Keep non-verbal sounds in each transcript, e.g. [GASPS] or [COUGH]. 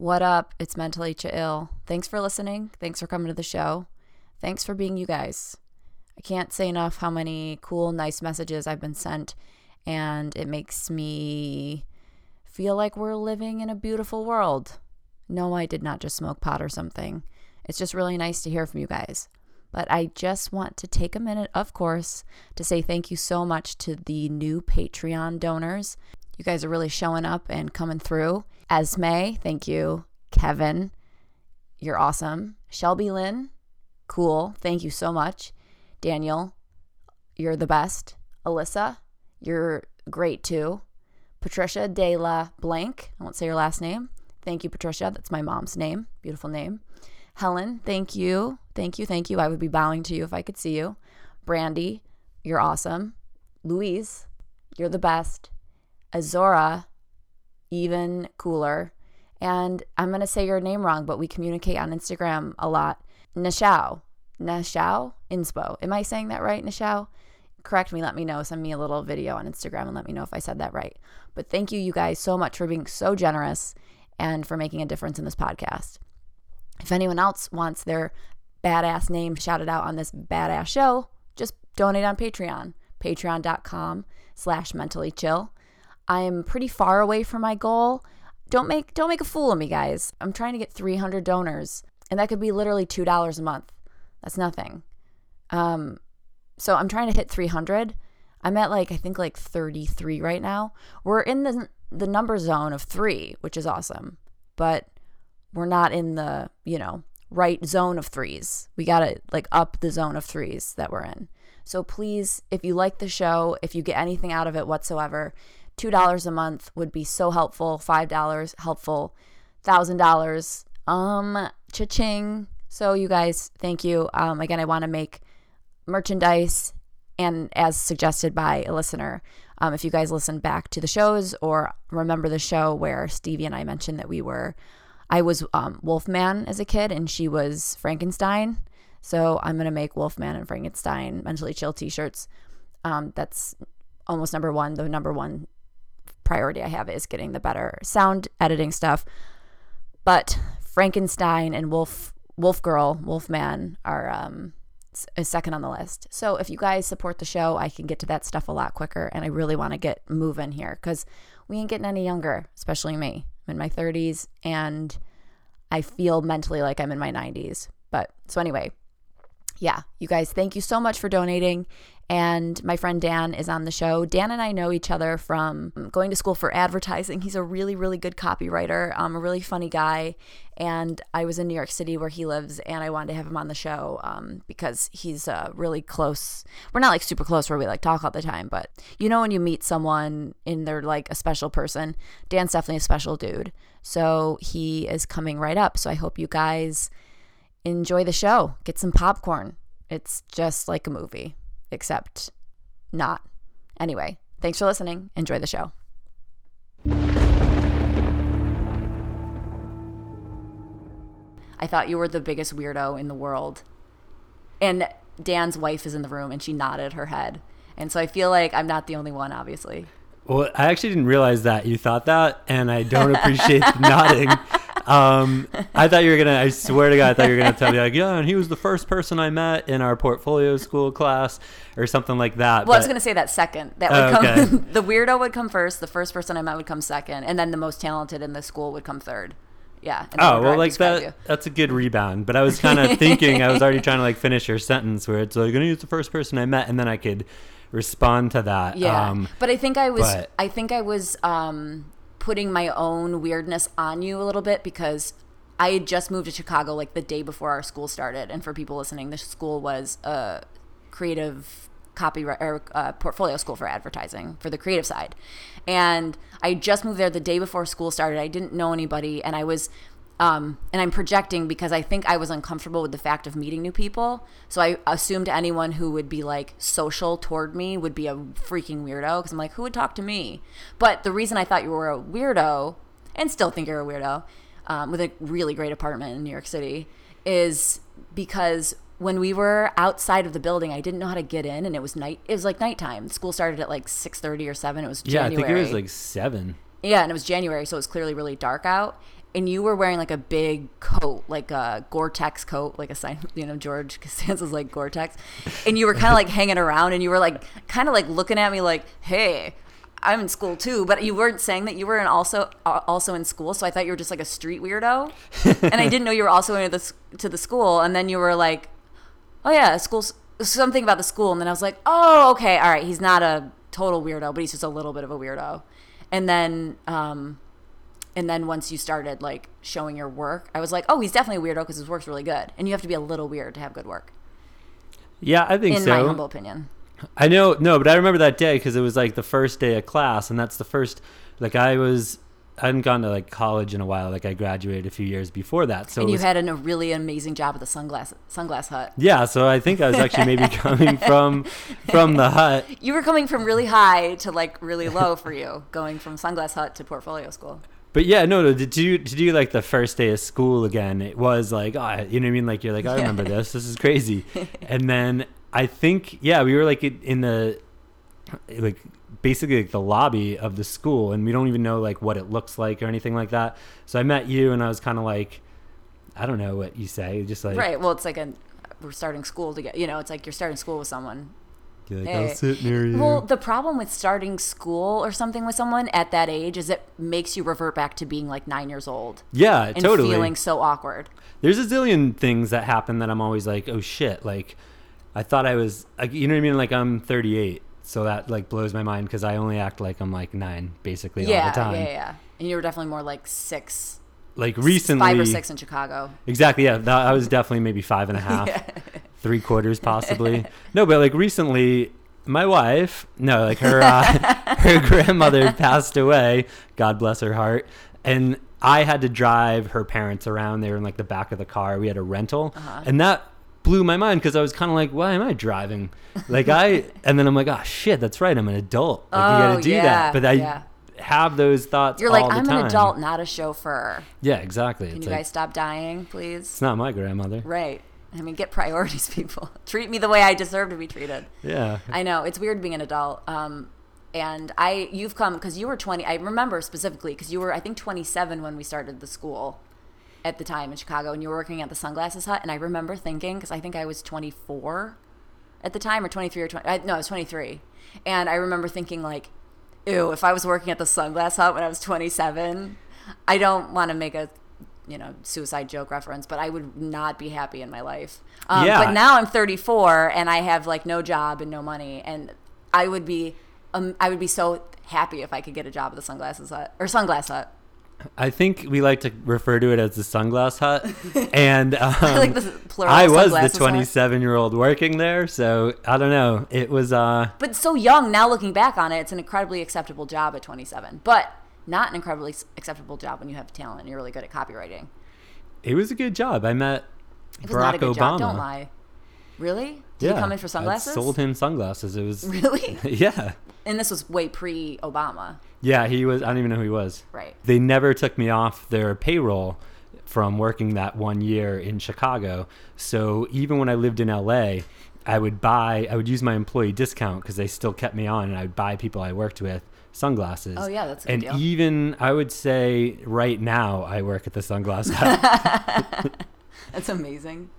What up? It's Mentally Chill. Thanks for listening. Thanks for coming to the show. Thanks for being you guys. I can't say enough how many cool, nice messages I've been sent, and it makes me feel like we're living in a beautiful world. No, I did not just smoke pot or something. It's just really nice to hear from you guys. But I just want to take a minute, of course, to say thank you so much to the new Patreon donors. You guys are really showing up and coming through. Esme, thank you. Kevin, you're awesome. Shelby Lynn, cool. Thank you so much. Daniel, you're the best. Alyssa, you're great too. Patricia De La Blank, I won't say your last name. Thank you, Patricia. That's my mom's name. Beautiful name. Helen, thank you. Thank you. Thank you. I would be bowing to you if I could see you. Brandy, you're awesome. Louise, you're the best. Azora, even cooler. And I'm going to say your name wrong, but we communicate on Instagram a lot. Nashao, Nashao Inspo. Am I saying that right, Nashao? Correct me, let me know. Send me a little video on Instagram and let me know if I said that right. But thank you, you guys, so much for being so generous and for making a difference in this podcast. If anyone else wants their badass name shouted out on this badass show, just donate on Patreon, patreon.com slash mentally chill. I am pretty far away from my goal. Don't make don't make a fool of me, guys. I'm trying to get 300 donors, and that could be literally two dollars a month. That's nothing. Um, so I'm trying to hit 300. I'm at like I think like 33 right now. We're in the the number zone of three, which is awesome, but we're not in the you know right zone of threes. We gotta like up the zone of threes that we're in. So please, if you like the show, if you get anything out of it whatsoever, $2 a month would be so helpful. $5 helpful. $1,000. Um, cha-ching. So you guys, thank you. Um, again, I want to make merchandise and as suggested by a listener. Um, if you guys listen back to the shows or remember the show where Stevie and I mentioned that we were, I was um, Wolfman as a kid and she was Frankenstein. So I'm going to make Wolfman and Frankenstein mentally chill t shirts. Um, that's almost number one, the number one priority I have is getting the better sound editing stuff. But Frankenstein and Wolf Wolf Girl, Wolfman are um second on the list. So if you guys support the show, I can get to that stuff a lot quicker and I really want to get moving here cuz we ain't getting any younger, especially me. I'm in my 30s and I feel mentally like I'm in my 90s. But so anyway, yeah, you guys, thank you so much for donating. And my friend Dan is on the show. Dan and I know each other from going to school for advertising. [LAUGHS] He's a really, really good copywriter, um, a really funny guy. And I was in New York City where he lives, and I wanted to have him on the show um, because he's uh, really close. We're not like super close where we like talk all the time, but you know, when you meet someone and they're like a special person, Dan's definitely a special dude. So he is coming right up. So I hope you guys enjoy the show. Get some popcorn. It's just like a movie, except not. Anyway, thanks for listening. Enjoy the show. I thought you were the biggest weirdo in the world. And Dan's wife is in the room and she nodded her head. And so I feel like I'm not the only one, obviously. Well, I actually didn't realize that you thought that, and I don't appreciate the [LAUGHS] nodding. Um, I thought you were gonna. I swear to God, I thought you were gonna tell me like, yeah, and he was the first person I met in our portfolio school class or something like that. Well, but, I was gonna say that second. That would oh, come. Okay. [LAUGHS] the weirdo would come first. The first person I met would come second, and then the most talented in the school would come third. Yeah. Oh well, like that. You. That's a good rebound. But I was kind of [LAUGHS] thinking. I was already trying to like finish your sentence where it's like, "Gonna use the first person I met," and then I could respond to that. Yeah. Um, but I think I was. But, I think I was um, putting my own weirdness on you a little bit because I had just moved to Chicago like the day before our school started. And for people listening, the school was a creative copyright or uh, portfolio school for advertising for the creative side. And I just moved there the day before school started. I didn't know anybody, and I was um, and I'm projecting because I think I was uncomfortable with the fact of meeting new people. So I assumed anyone who would be like social toward me would be a freaking weirdo because I'm like, who would talk to me? But the reason I thought you were a weirdo and still think you're a weirdo um, with a really great apartment in New York City is because when we were outside of the building, I didn't know how to get in, and it was night. It was like nighttime. School started at like six thirty or seven. It was yeah, January. I think it was like seven. Yeah, and it was January, so it was clearly really dark out and you were wearing like a big coat, like a Gore-Tex coat, like a sign, [LAUGHS] you know, George Costanza's like Gore-Tex, and you were kind of like hanging around, and you were like kind of like looking at me like, "Hey, I'm in school too," but you weren't saying that you were in also uh, also in school, so I thought you were just like a street weirdo, and I didn't know you were also into the to the school, and then you were like, "Oh yeah, school's something about the school," and then I was like, "Oh, okay, all right, he's not a total weirdo, but he's just a little bit of a weirdo," and then um and then once you started like showing your work, I was like, oh, he's definitely a weirdo because his work's really good. And you have to be a little weird to have good work, Yeah, I think in so. my humble opinion. I know, no, but I remember that day because it was like the first day of class, and that's the first. Like I was, I hadn't gone to like college in a while. Like I graduated a few years before that, so and you was, had an, a really amazing job at the sunglass sunglass hut. yeah. So I think I was actually maybe [LAUGHS] coming from from the hut. You were coming from really high to like really low for you, going from sunglass hut to portfolio school. But yeah, no, no. Did you did you like the first day of school again? It was like, oh, you know what I mean? Like you're like, I remember this. This is crazy. [LAUGHS] and then I think, yeah, we were like in- in the like basically like the lobby of the school, and we don't even know like what it looks like or anything like that. So I met you, and I was kind of like, I don't know what you say, just like, right. Well, it's like a we're starting school together. You know, it's like you're starting school with someone. You're like Hey. I'll sit near you. Well, the problem with starting school or something with someone at that age is it makes you revert back to being like nine years old yeah, and totally. feeling so awkward. there's a zillion things that happen that I'm always like, oh shit, like I thought I was, like, you know what I mean? Like I'm 38, so that like blows my mind because I only act like I'm like nine basically all the time. Yeah, yeah, yeah. And you were definitely more like six, Like recently, five or six in Chicago. exactly. Yeah, that, I was definitely maybe five and a half, [LAUGHS] three quarters possibly. no, but like recently, my wife, no, like her uh, [LAUGHS] her grandmother passed away. God bless her heart, and. I had to drive her parents around. They were in like the back of the car. We had a rental, Uh-huh. and that blew my mind because I was kind of like, "Why am I driving?" Like I, [LAUGHS] and then I'm like, "Oh shit, that's right. I'm an adult. Like you got Oh, to do yeah, that." But I yeah. Have those thoughts. You're like, I'm time. an adult, not a chauffeur. Yeah, exactly. Can It's you like, guys stop dying, please? it's not my grandmother. Right. I mean, get priorities, [LAUGHS] people. Treat me the way I deserve to be treated. Yeah. I know it's weird being an adult. Um, and I, you've come because you were 20. I remember specifically because you were, I think, 27 when we started the school at the time in Chicago, and you were working at the Sunglasses Hut. And I remember thinking because I think I was 24 at the time, or 23 or 20. I, no, I was 23, and I remember thinking like, ew, if I was working at the Sunglass Hut when I was 27, I don't want to make a you know suicide joke reference, but I would not be happy in my life. Um, Yeah. But now I'm 34 and I have like no job and no money, and I would be um, I would be so happy if I could get a job at the Sunglasses Hut or Sunglass Hut. I think we like to refer to it as the sunglass hut, [LAUGHS] and um, [LAUGHS] I like the plural. I was the 27 year old working there, so I don't know. It was uh, But so young now, looking back on it, it's an incredibly acceptable job at 27. But not an incredibly acceptable job when you have talent and you're really good at copywriting. it was a good job. I met It was Barack not a good Obama. job. Don't lie. Really? Did yeah, you come in for sunglasses? I sold him sunglasses. It was [LAUGHS] Really? [LAUGHS] yeah, And this was way pre Obama, yeah. He was. I don't even know who he was. right? They never took me off their payroll from working that one year in Chicago. So even when I lived in LA, I would buy, I would use my employee discount because they still kept me on, and I would buy people I worked with sunglasses. Oh, yeah, that's a good and deal. even I would say right now I work at the sunglass hut. [LAUGHS] That's amazing.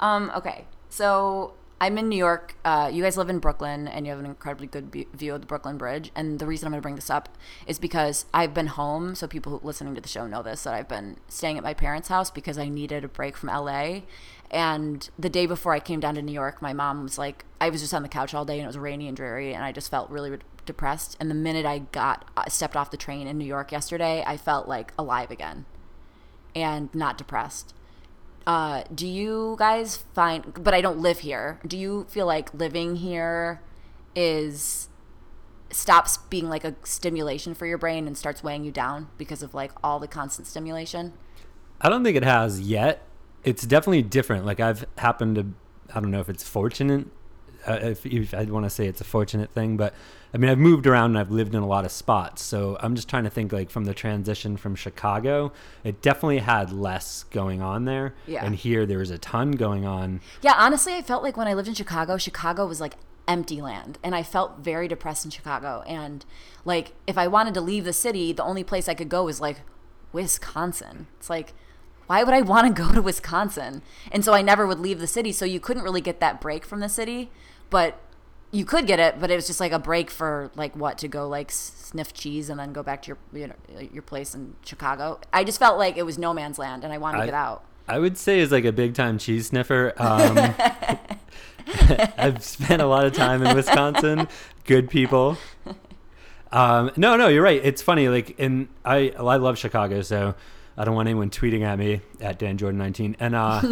Um, okay, so I'm in New York. Uh, you guys live in Brooklyn, and you have an incredibly good bu- view of the Brooklyn Bridge. And the reason I'm going to bring this up is because I've been home. So people listening to the show know this that I've been staying at my parents' house because I needed a break from LA. And the day before I came down to New York, my mom was like, I was just on the couch all day, and it was rainy and dreary, and I just felt really re- depressed. And the minute I got uh, stepped off the train in New York yesterday, I felt like alive again and not depressed. Uh, do you guys find, but I don't live here. Do you feel like living here is stops being like a stimulation for your brain and starts weighing you down because of like all the constant stimulation? I don't think it has yet. It's definitely different. Like I've happened to, I don't know if it's fortunate. Uh, if, if I'd want to say it's a fortunate thing, but I mean I've moved around and I've lived in a lot of spots. So I'm just trying to think like from the transition from Chicago, it definitely had less going on there. Yeah. And here there was a ton going on. Yeah, honestly, I felt like when I lived in Chicago, Chicago was like empty land. And I felt very depressed in Chicago. And like, if I wanted to leave the city, the only place I could go was like Wisconsin. It's like, why would I want to go to Wisconsin? And so I never would leave the city. So you couldn't really get that break from the city, but you could get it. But it was just like a break for like what to go like sniff cheese and then go back to your you know, your place in Chicago. I just felt like it was no man's land, and I wanted I- to get out. I would say is like a big time cheese sniffer. Um, [LAUGHS] I've spent a lot of time in Wisconsin. Good people. Um, no, no, you're right. It's funny. Like, and I, I love Chicago, so I don't want anyone tweeting at me at Dan Jordan 19. And uh,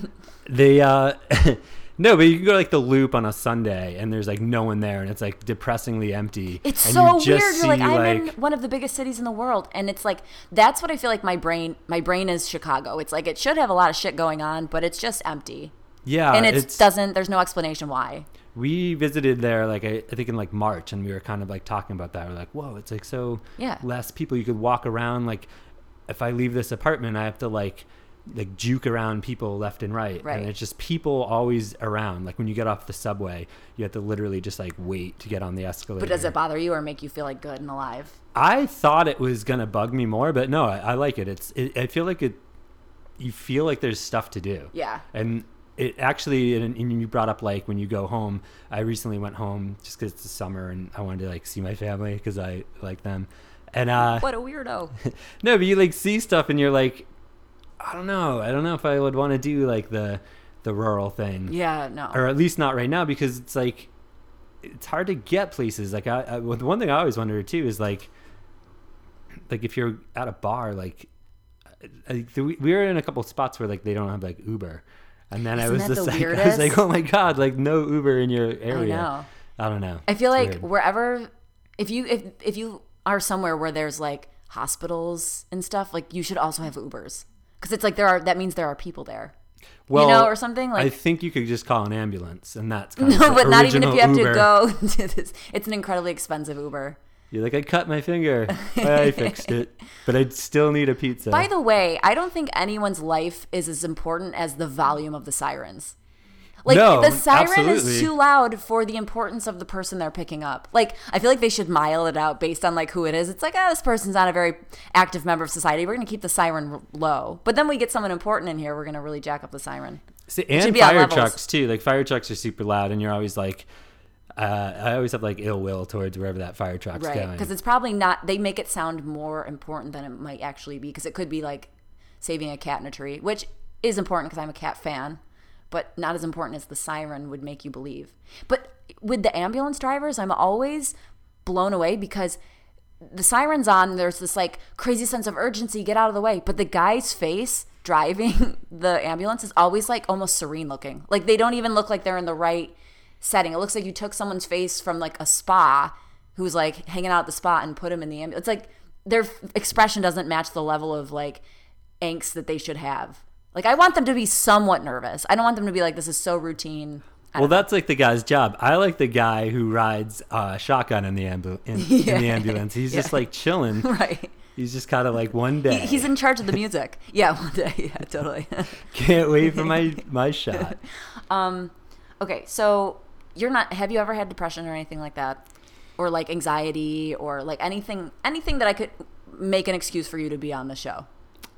[LAUGHS] they, uh, [LAUGHS] no, but you can go to like the Loop on a Sunday, and there's like no one there, and it's like depressingly empty. It's and so you weird. You're like, I'm like- in one of the biggest cities in the world, and it's like that's what I feel like my brain. My brain is Chicago. It's like it should have a lot of shit going on, but it's just empty, yeah, and it doesn't. There's no explanation why. we visited there like I, I think in like March and we were kind of like talking about that. We're like, whoa, it's like so Yeah. less people. You could walk around like if I leave this apartment, I have to like like juke around people left and right. Right. And it's just people always around. Like when you get off the subway, you have to literally just like wait to get on the escalator. But does it bother you or make you feel like good and alive? I thought it was gonna bug me more, but no, I, I like it. It's it, I feel like it. You feel like there's stuff to do. Yeah. And it actually, and, and you brought up like when you go home. I recently went home just because it's the summer and I wanted to like see my family because I like them. And uh, What a weirdo. [LAUGHS] no, but you like see stuff and you're like, I don't know, I don't know if I would want to do like the the rural thing yeah, no. or at least not right now because it's like it's hard to get places like I, I the one thing I always wonder too is like like if you're at a bar like uh, I, we we were in a couple spots where like they don't have like Uber and then I Isn't was just the like [LAUGHS] I was weirdest? like oh my god like no Uber in your area know. I don't know I feel It's like weird. wherever, if you if if you are somewhere where there's like hospitals and stuff, like you should also have Ubers because it's like there are that means there are people there. well know, or something, like. I think you could just call an ambulance and that's kind [LAUGHS] No, but not even if you have Uber. to go [LAUGHS] to this. It's an incredibly expensive Uber. you're like I cut my finger [LAUGHS] I fixed it but I still need a pizza By the way, I don't think anyone's life is as important as the volume of the sirens. Like No, the siren absolutely. is too loud for the importance of the person they're picking up. Like I feel like they should mile it out based on like who it is. It's like, oh, this person's not a very active member of society. We're gonna keep the siren low. But then we get someone important in here. We're gonna really jack up the siren. See, and fire trucks too. Like fire trucks are super loud, and you're always like, uh, I always have like ill will towards wherever that fire truck's Right. going. Because it's probably not, they make it sound more important than it might actually be. Because it could be like saving a cat in a tree, which is important because I'm a cat fan, but not as important as the siren would make you believe. But with the ambulance drivers, I'm always blown away because the siren's on, there's this like crazy sense of urgency, get out of the way. But the guy's face driving [LAUGHS] the ambulance is always like almost serene looking. Like they don't even look like they're in the right setting. It looks like you took someone's face from like a spa who's like hanging out at the spa and put him in the ambulance. It's like their expression doesn't match the level of like angst that they should have. Like I want them to be somewhat nervous. I don't want them to be like this is so routine. I well, that's like the guy's job. I like the guy who rides uh, shotgun in the, ambu- in, in the [LAUGHS] ambulance. He's just like chilling. [LAUGHS] right. He's just kind of like one day. He, he's in charge of the music. [LAUGHS] Yeah, one day. Yeah, totally. Can't wait for my my shot. okay, so you're not have you ever had depression or anything like that? Or like anxiety or like anything anything that I could make an excuse for you to be on the show?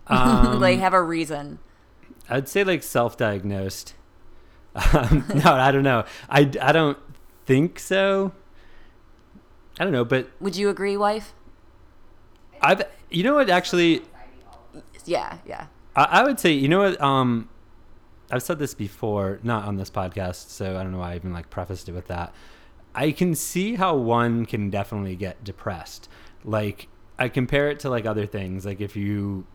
Um, like have a reason. I'd say like self-diagnosed. Um, [LAUGHS] no, I don't know. I, I don't think so. I don't know, but Would you agree, wife? I've you know what actually Yeah, yeah. I, I would say, you know what? Um, I've said this before, not on this podcast, so I don't know why I even like prefaced it with that. I can see how one can definitely get depressed. Like I compare it to like other things. Like if you,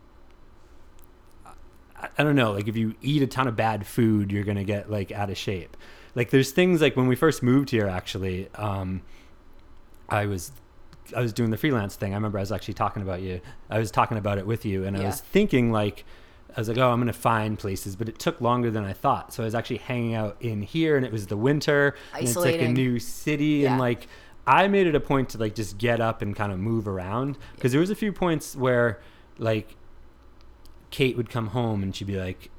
I, don't know, like if you eat a ton of bad food, you're gonna get like out of shape. Like there's things like when we first moved here, actually, um, I was I was doing the freelance thing. I remember I was actually talking about you. I was talking about it with you, and I was thinking like, I was like, oh, I'm gonna find places, but it took longer than I thought. So I was actually hanging out in here, and it was the winter, and it's like a new city, Yeah. and like I made it a point to like just get up and kind of move around because there was a few points where like Kate would come home and she'd be like,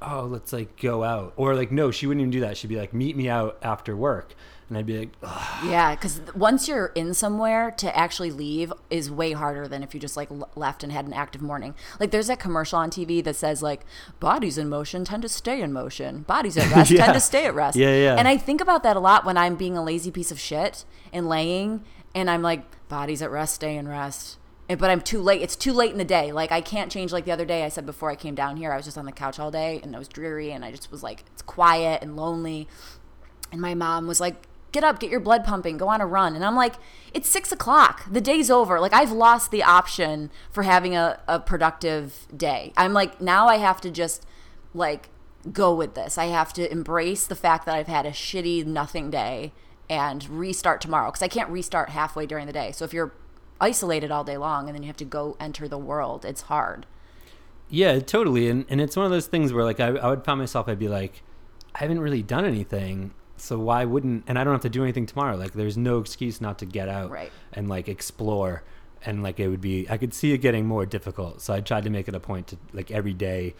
oh, let's like go out. Or like, no, she wouldn't even do that. She'd be like, meet me out after work. and I'd be like, Ugh. Yeah, because once you're in somewhere, to actually leave is way harder than if you just like left and had an active morning. Like there's that commercial on TV that says like bodies in motion tend to stay in motion, bodies at [LAUGHS] rest Yeah. tend to stay at rest. Yeah, yeah. And I think about that a lot when I'm being a lazy piece of shit and laying, and I'm like bodies at rest stay in rest. But I'm too late. It's too late in the day. Like I can't change. Like the other day, I said before I came down here, I was just on the couch all day, and it was dreary, and I just was like, it's quiet and lonely. And my mom was like, get up, get your blood pumping, go on a run. And I'm like, it's six o'clock. The day's over. Like, I've lost the option for having a, a productive day. I'm like, now I have to just, like, go with this. I have to embrace the fact that I've had a shitty nothing day and restart tomorrow because I can't restart halfway during the day. So if you're isolated all day long and then you have to go enter the world, it's hard. Yeah, totally. And and it's one of those things where like I, I would find myself I'd be like, I haven't really done anything, so why wouldn't and I don't have to do anything tomorrow. Like there's no excuse not to get out Right. and like explore. And like it would be I could see it getting more difficult. So I tried to make it a point to like every day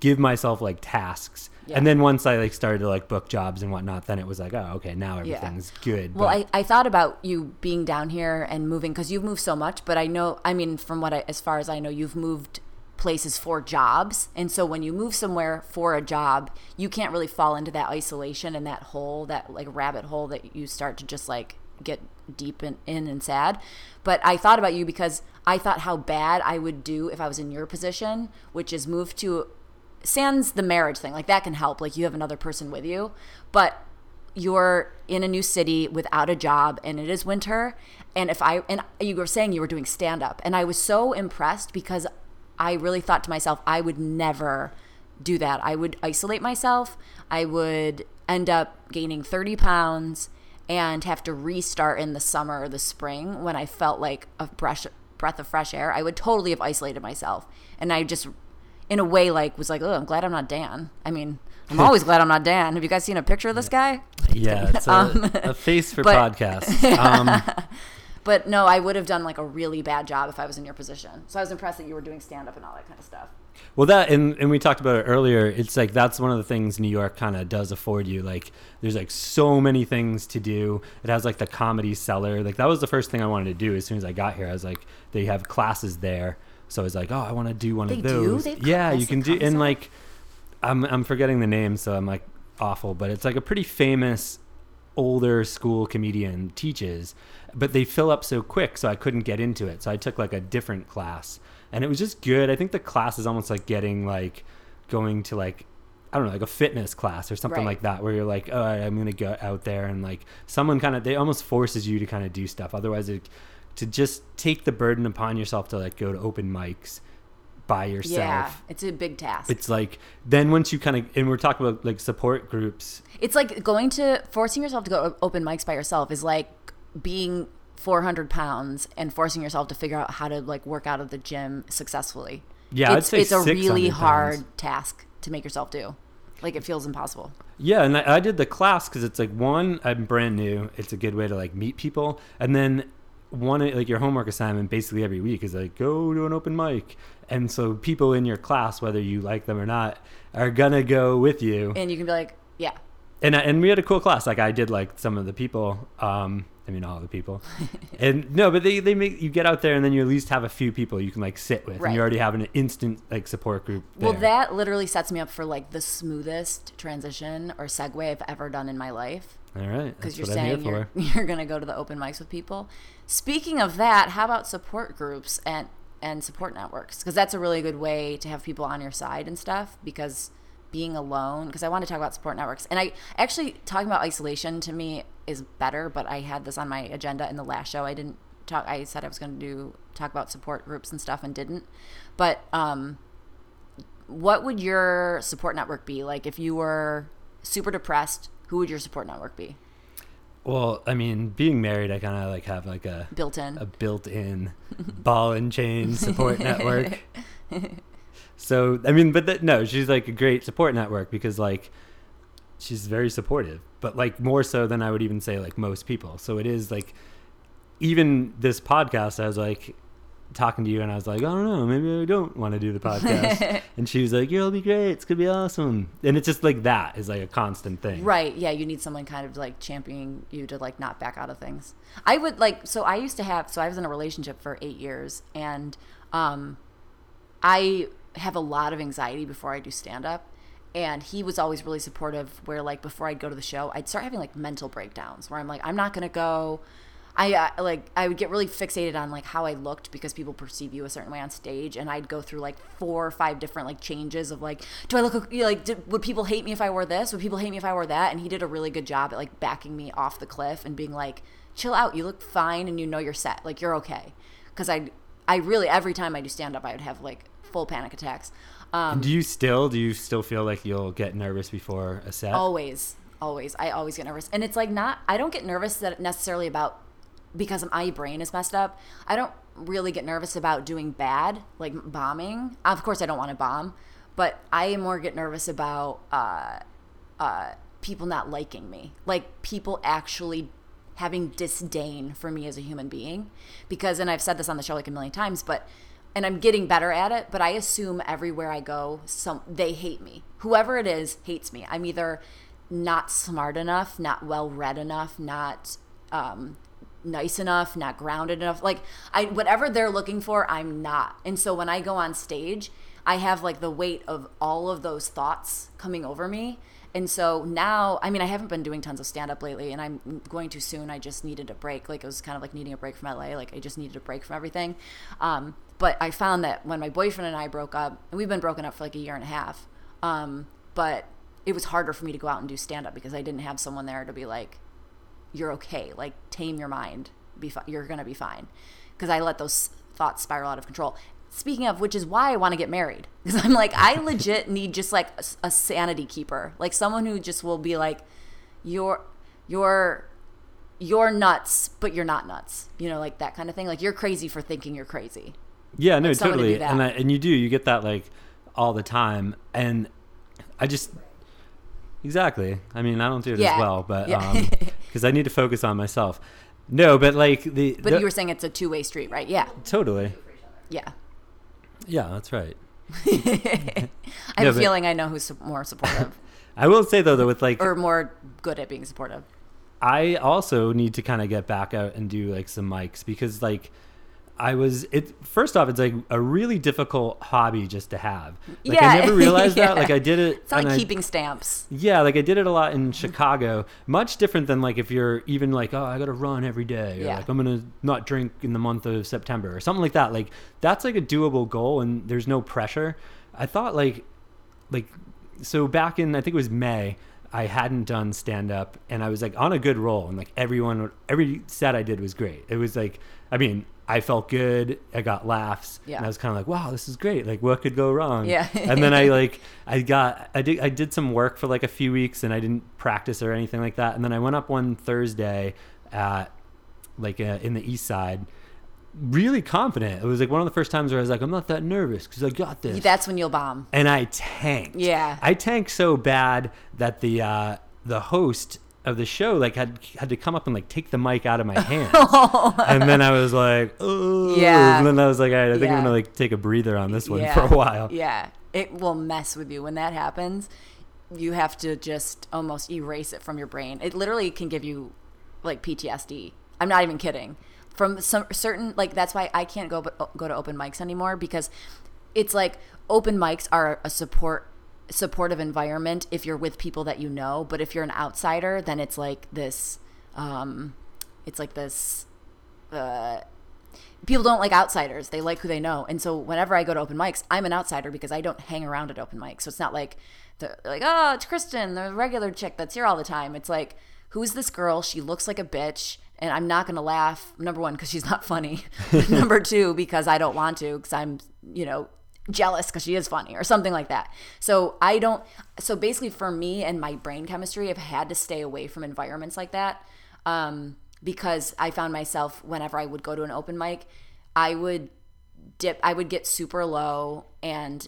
give myself like tasks. Yeah. And then once I like started to like book jobs and whatnot, then it was like, oh okay, now Yeah. everything's good. Well, I, I thought about you being down here and moving because you've moved so much, but I know, I mean, from what I, as far as I know, you've moved places for jobs. And so when you move somewhere for a job, you can't really fall into that isolation and that hole, that like rabbit hole that you start to just like get deep in, in and sad. But I thought about you because I thought how bad I would do if I was in your position, which is move to sans the marriage thing like that can help like you have another person with you but you're in a new city without a job and it is winter. And if i and you were saying you were doing stand up and i was so impressed because i really thought to myself i would never do that. I would isolate myself. I would end up gaining 30 pounds and have to restart in the summer or the spring when i felt like a fresh breath of fresh air. I would totally have isolated myself. And i just in a way like was like oh i'm glad i'm not dan i mean i'm always glad i'm not dan have you guys seen a picture of this guy yeah, it's a, a face for Um, [LAUGHS] but- podcasts. [LAUGHS] Um, but no i would have done like a really bad job if i was in your position so i was impressed that you were doing stand up and all that kind of stuff Well, that and and we talked about it earlier. It's like that's one of the things New York kind of does afford you. Like there's like so many things to do. It has like the comedy cellar. Like that was the first thing I wanted to do as soon as I got here. I was like, they have classes there, so I was like, oh, I want to do one They of those. Have yeah, you can do. And like, I'm I'm forgetting the name, so I'm like awful. But it's like a pretty famous older school comedian teaches, but they fill up so quick, so I couldn't get into it. So I took like a different class, and it was just good. I think the class is almost like getting like going to like I don't know, like a fitness class or something Right. like that, where you're like, oh, all right, I'm gonna go out there and like someone kind of they almost forces you to kind of do stuff. Otherwise, it, to just take the burden upon yourself to like go to open mics by yourself. yeah it's a big task It's like then once you kind of and we're talking about like support groups. It's like going to forcing yourself to go open mics by yourself is like being 400 pounds and forcing yourself to figure out how to like work out of the gym successfully. Yeah, it's, it's a 600 really pounds. hard task to make yourself do. Like it feels impossible. Yeah, and I, I did the class because it's like one, I'm brand new. It's a good way to like meet people, and then one like your homework assignment basically every week is like go to an open mic, and so people in your class, whether you like them or not, are gonna go with you. And you can be like, yeah, And I, and we had a cool class. Like I did like some of the people. Um, I mean all the people, [LAUGHS] and no, but they they make you get out there and then you at least have a few people you can like sit with, and you already have an instant like support group. There. Well, that literally sets me up for like the smoothest transition or segue I've ever done in my life. All right, Because you're what I'm here saying you're, [LAUGHS] you're going to go to the open mics with people. Speaking of that, how about support groups and, and support networks? Because that's a really good way to have people on your side and stuff. Because being alone, because I want to talk about support networks. And I actually, talking about isolation to me is better, but I had this on my agenda in the last show. I didn't talk, I said I was going to do talk about support groups and stuff and didn't. But, um, what would your support network be like if you were super depressed who would your support network be Well, I mean, being married, I kind of like have like a built in a built-in ball and chain support [LAUGHS] network. So, I mean, but that, no, she's like a great support network because like she's very supportive, but like more so than I would even say like most people. So it is like even this podcast, I was like, talking to you, and I was like, I don't know, maybe I don't want to do the podcast. [LAUGHS] and she was like, You'll be great. It's gonna be awesome. And it's just like that is like a constant thing. Right. Yeah. You need someone kind of like championing you to like not back out of things. I would like, so I used to have, so I was in a relationship for eight years and um, I have a lot of anxiety before I do stand up. And he was always really supportive where like before I'd go to the show, I'd start having like mental breakdowns where I'm like, I'm not going to go. I uh, like I would get really fixated on like how I looked because people perceive you a certain way on stage, and I'd go through like four or five different like changes of like, do I look like did, would people hate me if I wore this? Would people hate me if I wore that? And he did a really good job at like backing me off the cliff and being like, chill out, you look fine, and you know you're set, like you're okay. Because I I really every time I do stand up, I would have like full panic attacks. Um, do you still do you still feel like you'll get nervous before a set? Always, always. I always get nervous, and it's like not. I don't get nervous that necessarily about because my brain is messed up, I don't really get nervous about doing bad, like bombing. Of course, I don't want to bomb, but I more get nervous about uh, uh, people not liking me, like people actually having disdain for me as a human being. Because, and I've said this on the show like a million times, but and I'm getting better at it, but I assume everywhere I go, some they hate me. Whoever it is hates me. I'm either not smart enough, not well read enough, not um, nice enough, not grounded enough. Like I whatever they're looking for, I'm not. And so when I go on stage, I have like the weight of all of those thoughts coming over me. And so now, I mean, I haven't been doing tons of stand up lately, and I'm going to soon. I just needed a break. Like, it was kind of like needing a break from LA. Like, I just needed a break from everything. Um, but I found that when my boyfriend and I broke up, and we've been broken up for like a year and a half, um, but it was harder for me to go out and do stand up because I didn't have someone there to be like, you're okay. Like tame your mind. Be fi- you're gonna be fine. Because I let those thoughts spiral out of control. Speaking of, which is why I want to get married. [LAUGHS] Because I'm like, I legit need just like a, a, sanity keeper, like someone who just will be like, you're, you're, you're nuts, but you're not nuts. You know, like that kind of thing. Like you're crazy for thinking you're crazy. Yeah, no, like totally. To and I, and you do, you get that like all the time. And I just exactly. I mean, I don't do it yeah. as well, but yeah. um, [LAUGHS] because I need to focus on myself. No, but like the. But the, you were saying it's a two way street, right? Yeah. Totally. Yeah. Yeah, that's right. [LAUGHS] I have no, a feeling I know who's more supportive. [LAUGHS] I will say though that with like or more good at being supportive. I also need to kind of get back out and do like some mics because like I was it first off it's like a really difficult hobby just to have. Like yeah, I never realized [LAUGHS] yeah. that. Like I did it It's like keeping stamps. Yeah, like I did it a lot in mm-hmm. Chicago. Much different than like if you're even like, oh, I gotta run every day or yeah. like I'm gonna not drink in the month of September or something like that. Like that's like a doable goal and there's no pressure. I thought like like so back in I think it was May, I hadn't done stand up and I was like on a good roll and like everyone every set I did was great. It was like I mean, I felt good. I got laughs. Yeah. And I was kind of like, wow, this is great. Like, what could go wrong? Yeah. and then I [LAUGHS] like, I got, I did, I did some work for like a few weeks and I didn't practice or anything like that. And then I went up one Thursday at like uh, in the East Side, really confident. It was like one of the first times where I was like, I'm not that nervous because I got this. That's when you'll bomb. And I tanked. Yeah. I tanked so bad that the, uh, the host of the show like had had to come up and like take the mic out of my [LAUGHS] hands. Oh. And then i was like oh yeah. And then i was like all right i think yeah. i'm gonna like take a breather on this one yeah. for a while. Yeah. It will mess with you. When that happens you have to just almost erase it from your brain. It literally can give you like ptsd i'm not even kidding. From some certain like that's why i can't go uh, go to open mics anymore because it's like open mics are a support supportive environment if you're with people that you know but if you're an outsider then it's like this um it's like this uh people don't like outsiders. They like who they know. And so whenever i go to open mics i'm an outsider because i don't hang around at open mics. So it's not like the like oh it's kristen the regular chick that's here all the time. It's like who's this girl? She looks like a bitch. And i'm not going to laugh number one because she's not funny. [LAUGHS] Number two because i don't want to because i'm you know jealous because she is funny or something like that. So I don't. So basically, for me and my brain chemistry, I've had to stay away from environments like that um, because I found myself whenever I would go to an open mic, I would dip. I would get super low, and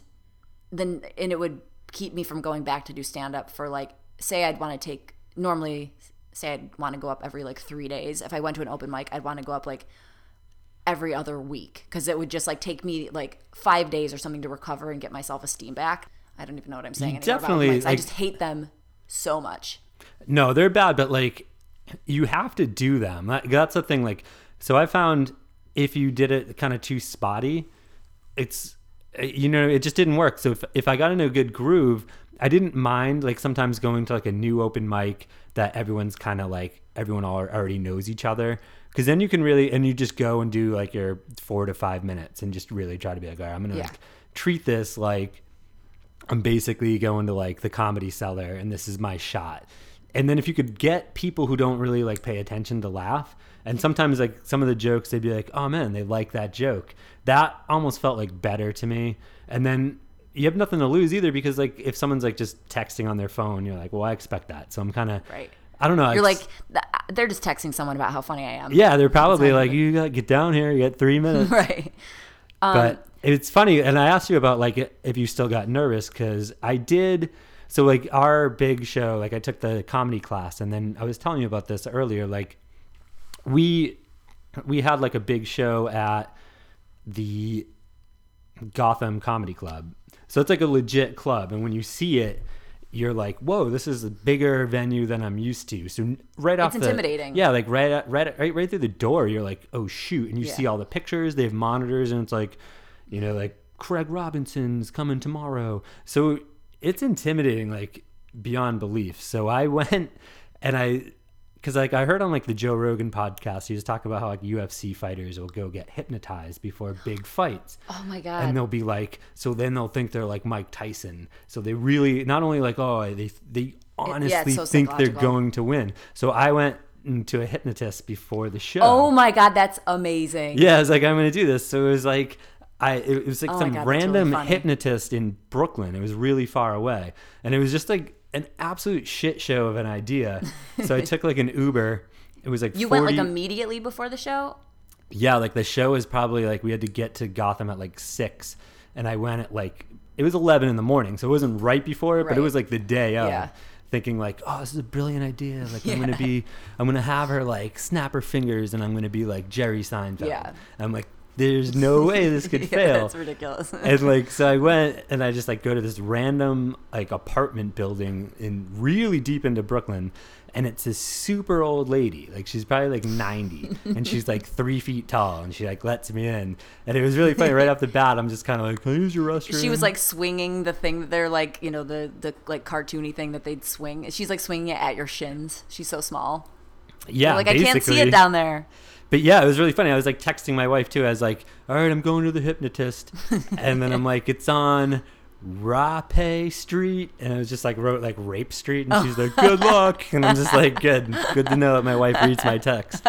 then and it would keep me from going back to do stand up for like say I'd want to take normally say I'd want to go up every like three days. If I went to an open mic, I'd want to go up like every other week because it would just like take me like five days or something to recover and get my self esteem back. I don't even know what I'm saying. Definitely, open. I just hate them so much. No, they're bad, but like you have to do them. That, that's the thing. Like, so I found if you did it kind of too spotty, it's eh, you know it just didn't work. So if if I got into a good groove, I didn't mind like sometimes going to like a new open mic that everyone's kind of like everyone already knows each other. Because then you can really and you just go and do like your four to five minutes and just really try to be like, all right, I'm gonna Yeah. like treat this like I'm basically going to like the comedy cellar and this is my shot. And then if you could get people who don't really like pay attention to laugh, and sometimes like some of the jokes they'd be like, "Oh man, they like that joke." That almost felt like better to me. And then you have nothing to lose either because like if someone's like just texting on their phone, you're like, "Well, I expect that." So I'm kind of Right. I don't know. You're like, th- they're just texting someone about how funny I am. yeah, they're probably like, "You got to get down here. You got 3 [LAUGHS] minutes." right. Um, but it's funny and i asked you about like if you still got nervous because i did so like our big show like i took the comedy class and then i was telling you about this earlier like we we had like a big show at the gotham comedy club so it's like a legit club and when you see it you're like whoa this is a bigger venue than i'm used to so right off the intimidating. yeah like right uh, right right right through the door you're like oh shoot and you Yeah. see all the pictures they have monitors and it's like you know like craig robinson's coming tomorrow so it's intimidating like beyond belief so i [LAUGHS] went and i because like i heard on like the joe rogan podcast he was talking about how like ufc fighters will go get hypnotized before big [GASPS] fights oh my god. and they'll be like so then they'll think they're like mike tyson so they really not only like oh they they honestly so think they're going to win so i went to a hypnotist before the show oh my god, that's amazing. yeah, I was like, I'm gonna do this. So it was like, I it was like Oh some God, that's really random hypnotist in Brooklyn. It was really far away, and it was just like an absolute shit show of an idea. so I [LAUGHS] took like an Uber. It was like You 40, went like immediately before the show. yeah, like the show was probably like we had to get to Gotham at like six, and I went at like it was eleven in the morning, so it wasn't right before it, but it was like the day of. Yeah. Thinking like, oh, this is a brilliant idea. Like I'm gonna be, I'm gonna have her like snap her fingers, and I'm gonna be like Jerry Seinfeld. Yeah. I'm like, there's no [LAUGHS] way this could [LAUGHS] Yeah, fail. That's ridiculous. and like [LAUGHS] so I went and I just like go to this random like apartment building in really deep into Brooklyn and it's this super old lady like she's probably like 90 and she's like three feet tall and she like lets me in and it was really funny right off the bat I'm just kind of like can I use your restroom she was like swinging the thing that they're like, you know, the the like cartoony thing that they'd swing. She's like swinging it at your shins. She's so small. yeah You're like I can't see it down there. But yeah, it was really funny. I was like texting my wife too. I was like, "All right, I'm going to the hypnotist," [LAUGHS] and then I'm like, "It's on Rape Street," and I was just like wrote like Rape Street, and she's like, "Good [LAUGHS] luck," and I'm just like, "Good, good to know that my wife reads my text." [LAUGHS]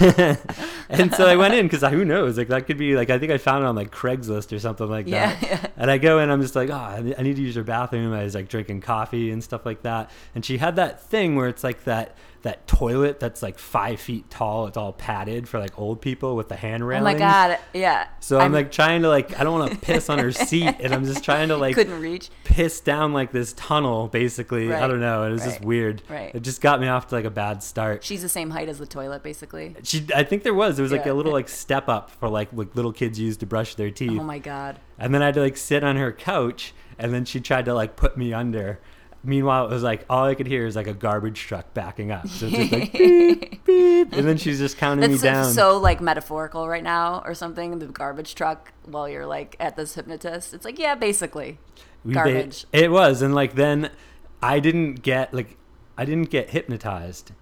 and so I went in because who knows? Like that could be like I think I found it on like Craigslist or something like Yeah, that. yeah. And I go in, I'm just like, oh, I I need to use her bathroom. I was like drinking coffee and stuff like that. And she had that thing where it's like that that toilet that's like five feet tall. It's all padded for like old people with the hand Oh my god. Yeah. So I'm, like trying to like I don't want to piss on her [LAUGHS] seat, and I'm just trying to like couldn't reach. piss down like this tunnel. Basically, I don't know. It was just weird. right. It just got me off to like a bad start. She's the same height as the toilet, basically. She, I think there was. There was like Yeah. a little like [LAUGHS] step up for like like little kids use to brush their teeth. Oh my god. And then I had to like sit on her couch, and then she tried to like put me under. Meanwhile, it was like all I could hear is like a garbage truck backing up. So it's just like [LAUGHS] beep beep, and then she's just counting That's me down. so like metaphorical right now or something. The garbage truck while you're like at this hypnotist. It's like yeah, basically. We- they- garbage. it was, and like then I didn't get like I didn't get hypnotized.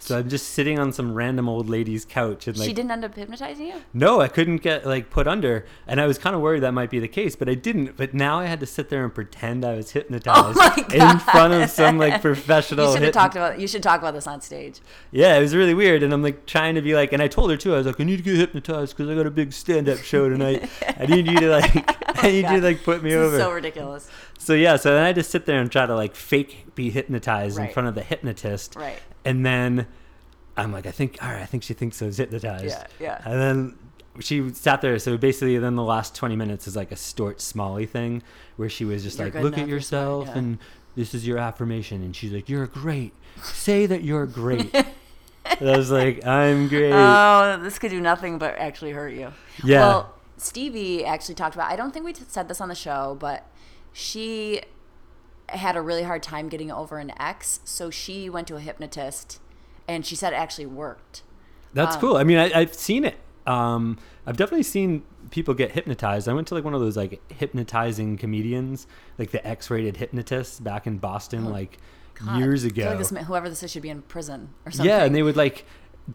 So I'm just sitting on some random old lady's couch and like she didn't end up hypnotizing you. no, I couldn't get like put under, and I was kind of worried that might be the case, but I didn't. But now I had to sit there and pretend I was hypnotized [LAUGHS] Oh in front of some like [LAUGHS] professional. You should talked about. You should talk about this on stage. Yeah, it was really weird, and I'm like trying to be like, and I told her too. I was like, I need to get hypnotized because I got a big stand-up show tonight. I need you to like, [LAUGHS] oh I need you to like put me This over. so ridiculous. So yeah, so then I just sit there and try to like fake be hypnotized in front of the hypnotist. Right. And then I'm like, I think, all right, I think she thinks I was hypnotized. Yeah, yeah. And then she sat there. So basically, then the last 20 minutes is like a Stuart Smalley thing where she was just You're like, look at enough, you're smart, yourself yeah. and this is your affirmation. And she's like, you're great. Say that you're great. [LAUGHS] I was like, I'm great. Oh, this could do nothing but actually hurt you. Yeah. Well, Stevie actually talked about. I don't think we said this on the show, but she had a really hard time getting over an ex, so she went to a hypnotist, and she said it actually worked. That's um, cool. I mean, I, I've seen it. Um, I've definitely seen people get hypnotized. I went to like one of those like hypnotizing comedians, like the X-rated hypnotists back in Boston, like Oh, God, years ago. like this, whoever this is should be in prison or something. Yeah, and they would like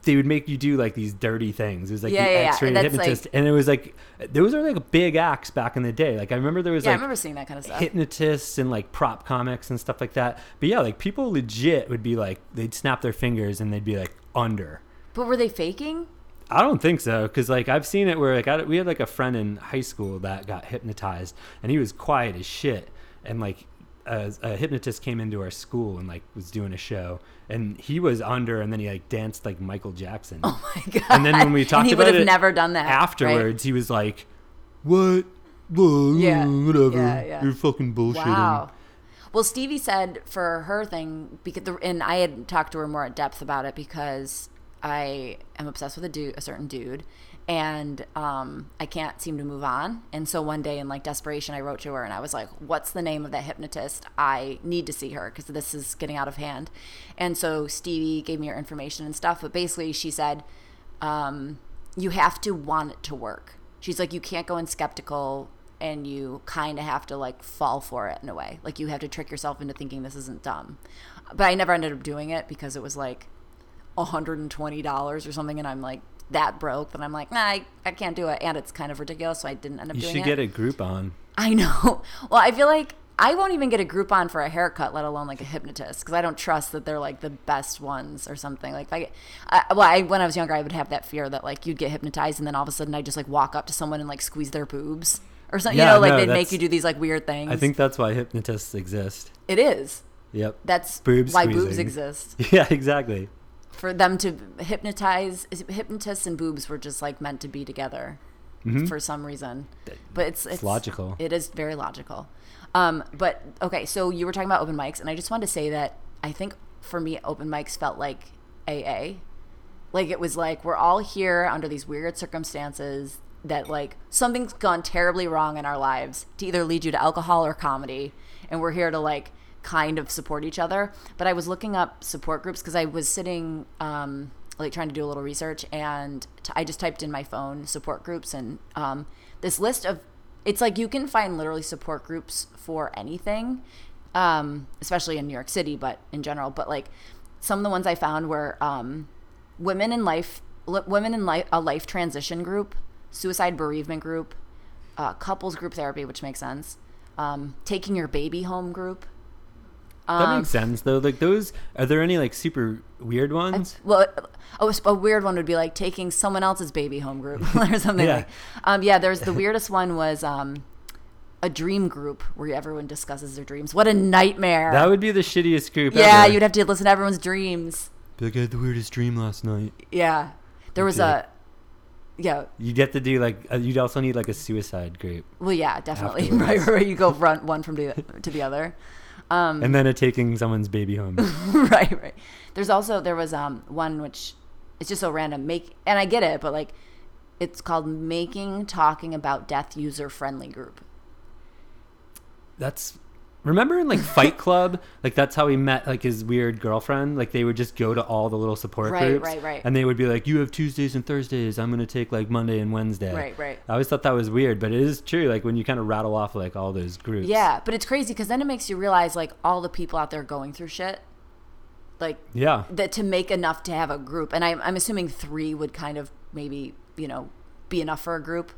they would make you do like these dirty things. It was like Yeah, the yeah, yeah. X-rated That's, hypnotist, like- and it was like those are like big acts back in the day. Like I remember there was yeah, I like remember seeing that kind of stuff. hypnotists and like prop comics and stuff like that. But yeah, like people legit would be like they'd snap their fingers and they'd be like under. But were they faking? I don't think so, because like I've seen it where like I, we had like a friend in high school that got hypnotized, and he was quiet as shit, and like a, a hypnotist came into our school and like was doing a show, and he was under, and then he like danced like Michael Jackson. Oh my god! And then when we talked and he about would have it never done that right? Afterwards, he was like, "What? Yeah. whatever. Yeah, yeah. You're fucking bullshitting." Wow. Well, Stevie said for her thing because the, and I had talked to her more at depth about it because I am obsessed with a dude, a certain dude, and um, I can't seem to move on. And so one day in like desperation, I wrote to her and I was like, "What's the name of that hypnotist? I need to see her because this is getting out of hand." And so Stevie gave me her information and stuff, but basically she said, um, "You have to want it to work." She's like, "You can't go in skeptical." and you kind of have to like fall for it in a way. Like you have to trick yourself into thinking this isn't dumb. But I never ended up doing it because it was like $120 or something and I'm like that broke that I'm like, nah, I, I can't do it. And it's kind of ridiculous, so I didn't end up You doing should it. get a Groupon. I know. [LAUGHS] Well, I feel like I won't even get a Groupon for a haircut, let alone like a hypnotist, because I don't trust that they're like the best ones or something. Like, I, I well, I, when I was younger, I would have that fear that like you'd get hypnotized and then all of a sudden I just like walk up to someone and like squeeze their boobs or something. Yeah, you know, like no, they'd make you do these like weird things. I think that's why hypnotists exist. it is. Yep. That's Boob why boobs exist. [LAUGHS] Yeah, exactly. For them to hypnotize, hypnotists and boobs were just like meant to be together Mhm. for some reason. But it's it's, logical. It is very logical. Um, but okay, so you were talking about open mics, and I just wanted to say that I think for me, open mics felt like AA. Like it was like we're all here under these weird circumstances that like something's gone terribly wrong in our lives to either lead you to alcohol or comedy, and we're here to like kind of support each other. But I was looking up support groups because I was sitting. Um, like trying to do a little research and t- I just typed in my phone support groups and um, this list of it's like you can find literally support groups for anything um, especially in New York City but in general but like some of the ones I found were um, women in life li- women in life a life transition group suicide bereavement group uh, couples group therapy which makes sense um, taking your baby home group That Um, makes sense though. Like those, are there any like super weird ones? Well, a, a weird one would be like taking someone else's baby home group [LAUGHS] or something Yeah. like. Um, yeah, there's the [LAUGHS] weirdest one was um, a dream group where everyone discusses their dreams. What a nightmare! that would be the shittiest group. yeah, ever. you'd have to listen to everyone's dreams. Be like, I had the weirdest dream last night. Yeah, there was a. Yeah, You get to do like, uh, you'd also need like a suicide group, well, yeah, definitely. Afterwards. [LAUGHS] Right, right. You go run one from the to the other. Um, and then a taking someone's baby home. [LAUGHS] right, right. There's also there was um one which it's just so random. Make and I get it, but like it's called making talking about death user friendly group. That's remember in like [LAUGHS] Fight Club, like that's how he met like his weird girlfriend. Like they would just go to all the little support Right, groups, right, right. and they would be like, "You have Tuesdays and Thursdays. I'm gonna take like Monday and Wednesday." Right, right. I always thought that was weird, but it is true. Like when you kind of rattle off like all those groups. Yeah, but it's crazy because then it makes you realize like all the people out there going through shit, like Yeah. that to make enough to have a group. And I'm I'm assuming three would kind of maybe you know be enough for a group.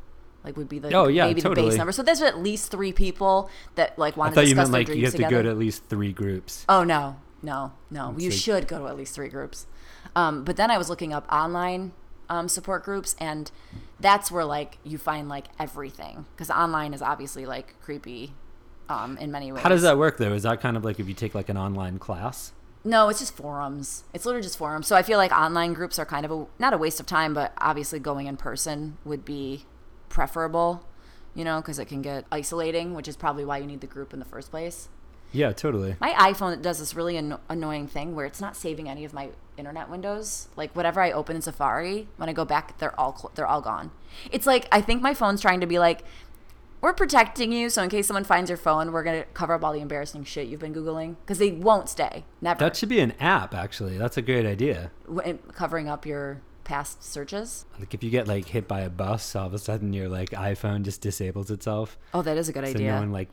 Like would be the Oh, yeah, maybe the base number. So there's at least three people that like want to thought you discuss meant their like dreams you have to go to at least three groups. Oh no, no, no. It's you like- should go to at least three groups. Um, but then I was looking up online um, support groups, and that's where like you find like everything because online is obviously like creepy um, in many ways. How does that work though? Is that kind of like if you take like an online class? No, it's just forums. It's literally just forums. So I feel like online groups are kind of a not a waste of time, but obviously going in person would be preferable. You know, because it can get isolating, which is probably why you need the group in the first place. Yeah, totally. My iPhone does this really anno- annoying thing where it's not saving any of my internet windows. Like whatever I open in Safari, when I go back, they're all cl- they're all gone. It's like I think my phone's trying to be like, we're protecting you, so in case someone finds your phone, we're gonna cover up all the embarrassing shit you've been googling because they won't stay. Never. That should be an app, actually. That's a great idea. W- covering up your past searches. Like if you get like hit by a bus, all of a sudden your like iPhone just disables itself, Oh, that is a good so idea. no one like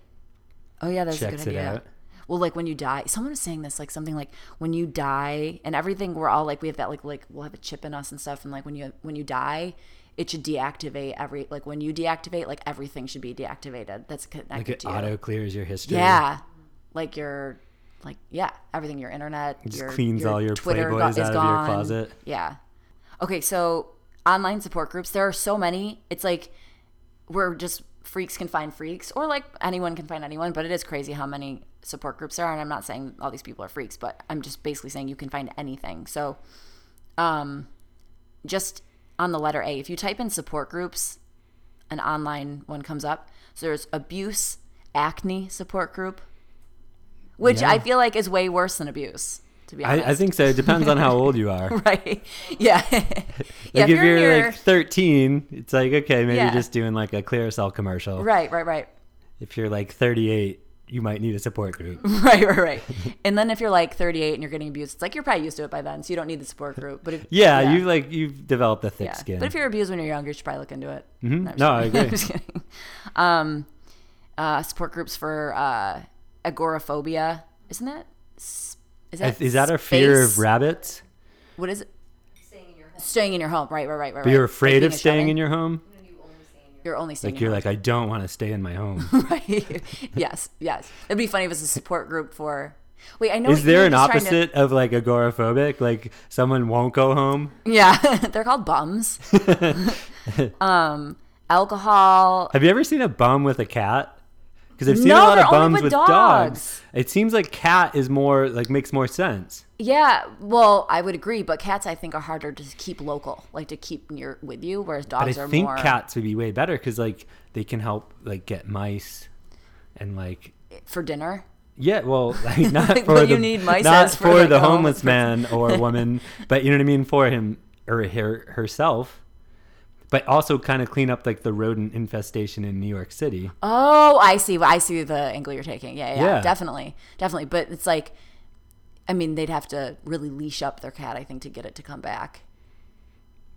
oh yeah, that's a good it idea. out. Well, like when you die, someone was saying this, like something like when you die and everything, we're all like we have that like like we'll have a chip in us and stuff, and like when you when you die, it should deactivate every like when you deactivate, like everything should be deactivated. That's connected like it to you. auto clears your history. Yeah, like your like yeah, everything your internet, just your, cleans all your Twitter Playboys go- out of your gone. closet. Yeah. Okay, so online support groups, there are so many. It's like we're just freaks can find freaks, or like anyone can find anyone. But it is crazy how many support groups there are. And I'm not saying all these people are freaks, but I'm just basically saying you can find anything. So, um, just on the letter A, if you type in support groups, an online one comes up. So there's abuse, acne support group, which Yeah. I feel like is way worse than abuse. To be honest, I, I think so. It depends on how [LAUGHS] old you are. [LAUGHS] right. Yeah. [LAUGHS] yeah. Like if you're, near- like 13, it's like okay, maybe Yeah. just doing like a Clearasil commercial. right, right, right, If you're like 38, you might need a support group. right, right, right. and then if you're like 38 and you're getting abused, it's like you're probably used to it by then, so you don't need the support group. But if Yeah, you like you've developed a thick yeah. skin. But if you're abused when you're younger, you should probably look into it. Mhm. I'm No, I agree. I'm just kidding. Um, uh, support groups for uh, agoraphobia, isn't that? S- Is that is that a fear of rabbits? What is it? Staying in your home. Right, right, right, right. But you're afraid Like of staying shut-in. your home? You're only staying. Like in you're your like I don't want to stay in my home. home. [LAUGHS] right. yes, yes. It'd be funny if it's a support group for. Wait, I know. Is there an were just trying to- opposite of like agoraphobic? Like someone won't go home? Yeah, [LAUGHS] they're called bums. [LAUGHS] um, alcohol. Have you ever seen a bum with a cat? Because I've seen No, a lot of bums with with dogs. dogs. It seems like cat is more like makes more sense. Yeah, well, I would agree, but cats I think are harder to keep local, like to keep near with you, whereas dogs But I are think more cats would be way better because like they can help like get mice and like for dinner. yeah, well, [LAUGHS] like not Like, for the you need mice not for, for like, the homeless homeless man or woman, [LAUGHS] but you know what I mean for him or her herself. But also kind of clean up like the rodent infestation in New York City. Oh, I see. I see the angle you're taking. Yeah, yeah, Yeah. definitely, definitely. But it's like, I mean, they'd have to really leash up their cat, I think, to get it to come back.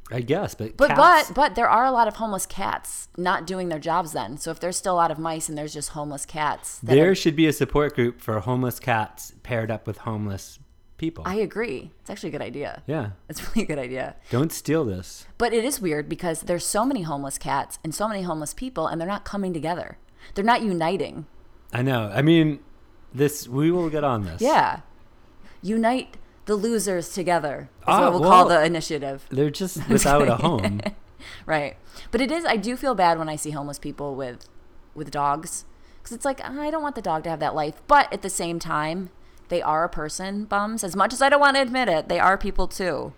I guess, but But cats, but but there are a lot of homeless cats not doing their jobs then. So if there's still a lot of mice and there's just homeless cats, there are- should be a support group for homeless cats paired up with homeless people. I agree. It's actually a good idea. yeah, It's [LAUGHS] really a good idea. don't steal this. But it is weird because there's so many homeless cats and so many homeless people, and they're not coming together. They're not uniting. I know. I mean, this we will get on this. Yeah, unite the losers together. Is Ah, what we'll well- call the initiative. They're just [LAUGHS] without a home. [LAUGHS] Right. But it is. I do feel bad when I see homeless people with with dogs because it's like I don't want the dog to have that life. But at the same time, they are a person. Bums. As much as I don't want to admit it, they are people too,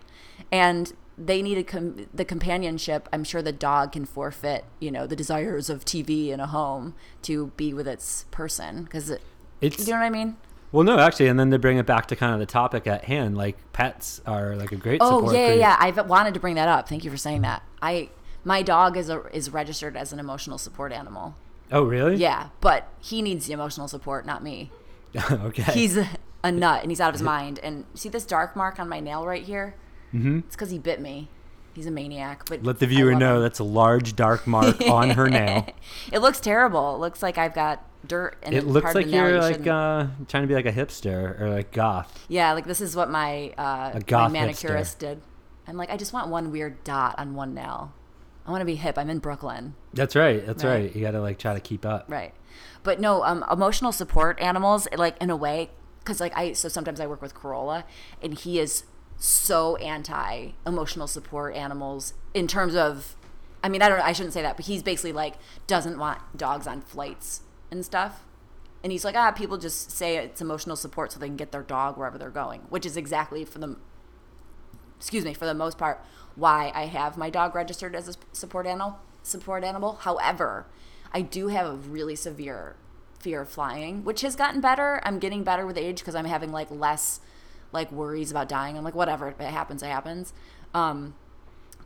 and they need a com- the companionship. I'm sure the dog can forfeit, you know, the desires of TV in a home to be with its person because it. It's You know what I mean? well, no, actually, and then to bring it back to kind of the topic at hand, like pets are like a great Oh support yeah, yeah, yeah. I've wanted to bring that up. Thank you for saying that. I my dog is a, is registered as an emotional support animal. Oh, really? Yeah, but he needs the emotional support, not me. [LAUGHS] okay. He's a, a nut and he's out of his [LAUGHS] mind. And see this dark mark on my nail right here? Mm-hmm. It's because he bit me. He's a maniac. But Let the viewer know him. that's a large dark mark [LAUGHS] on her nail. it looks terrible. It looks like I've got dirt and It looks like of the nail you're you like uh, trying to be like a hipster or like goth. yeah, like this is what my uh, my manicurist hipster. did. I'm like, I just want one weird dot on one nail. I want to be hip. I'm in Brooklyn. That's right. That's Right. right. You got to like try to keep up. Right. But no, um, emotional support animals, like in a way, because like I, so sometimes I work with Carolla, and he is so anti emotional support animals in terms of, I mean, I don't, know, I shouldn't say that, but he's basically like doesn't want dogs on flights and stuff. And he's like, ah, people just say it's emotional support so they can get their dog wherever they're going, which is exactly for the, excuse me, for the most part, why I have my dog registered as a support animal. Support animal. However, I do have a really severe fear of flying, which has gotten better. I'm getting better with age because I'm having like less like worries about dying. I'm like, whatever, if it happens, it happens. Um,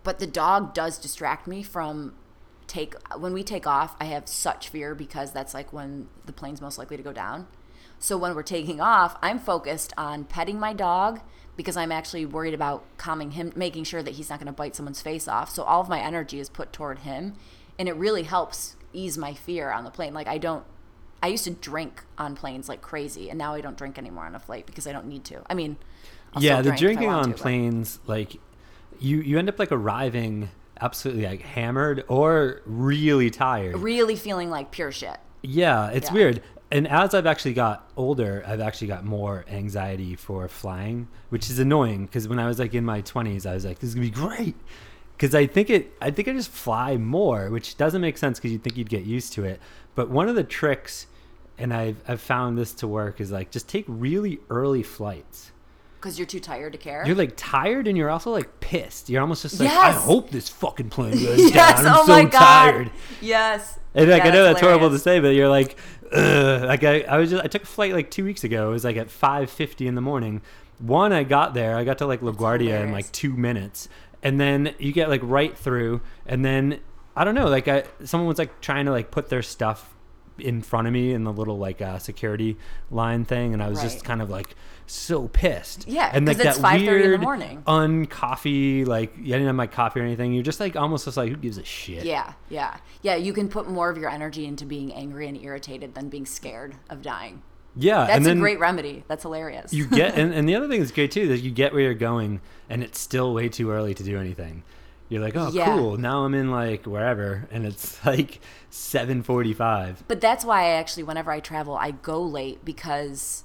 but the dog does distract me from take when we take off. I have such fear because that's like when the plane's most likely to go down. So when we're taking off, I'm focused on petting my dog because I'm actually worried about calming him, making sure that he's not going to bite someone's face off. So all of my energy is put toward him, and it really helps ease my fear on the plane. Like I don't I used to drink on planes like crazy, and now I don't drink anymore on a flight because I don't need to. I mean, I'll yeah, the drinking on to, but- planes, like you you end up like arriving absolutely like hammered or really tired. really feeling like pure shit. Yeah, it's Yeah. weird. And as I've actually got older, I've actually got more anxiety for flying, which is annoying because when I was like in my 20s, I was like, this is going to be great. Because I think it, I think I just fly more, which doesn't make sense because you'd think you'd get used to it. But one of the tricks, and I've, I've found this to work, is like just take really early flights. Because you're too tired to care. You're like tired and you're also like pissed. You're almost just like, I hope this fucking plane goes [LAUGHS] yes. down. I'm oh so my god. tired. Yes. And like Yeah, I know that's horrible to say, but you're like, Ugh. like I, I was just I took a flight like two weeks ago. It was like at five fifty in the morning. One, I got there. I got to like LaGuardia in like two minutes, and then you get like right through, and then I don't know, like I someone was like trying to like put their stuff in front of me in the little like uh, security line thing, and I was just kind of like so pissed. Yeah, and like it's that 5:30 in the weird morning. uncoffee, like I didn't have my coffee or anything. You're just like almost just like who gives a shit. Yeah, yeah, yeah. You can put more of your energy into being angry and irritated than being scared of dying. Yeah. That's and then, a great remedy. That's hilarious. you get and, [LAUGHS] and the other thing that's great too is you get where you're going and it's still way too early to do anything you're like oh Yeah. cool now i'm in like wherever and it's [LAUGHS] like 7.45 But that's why I actually, whenever I travel, I go late because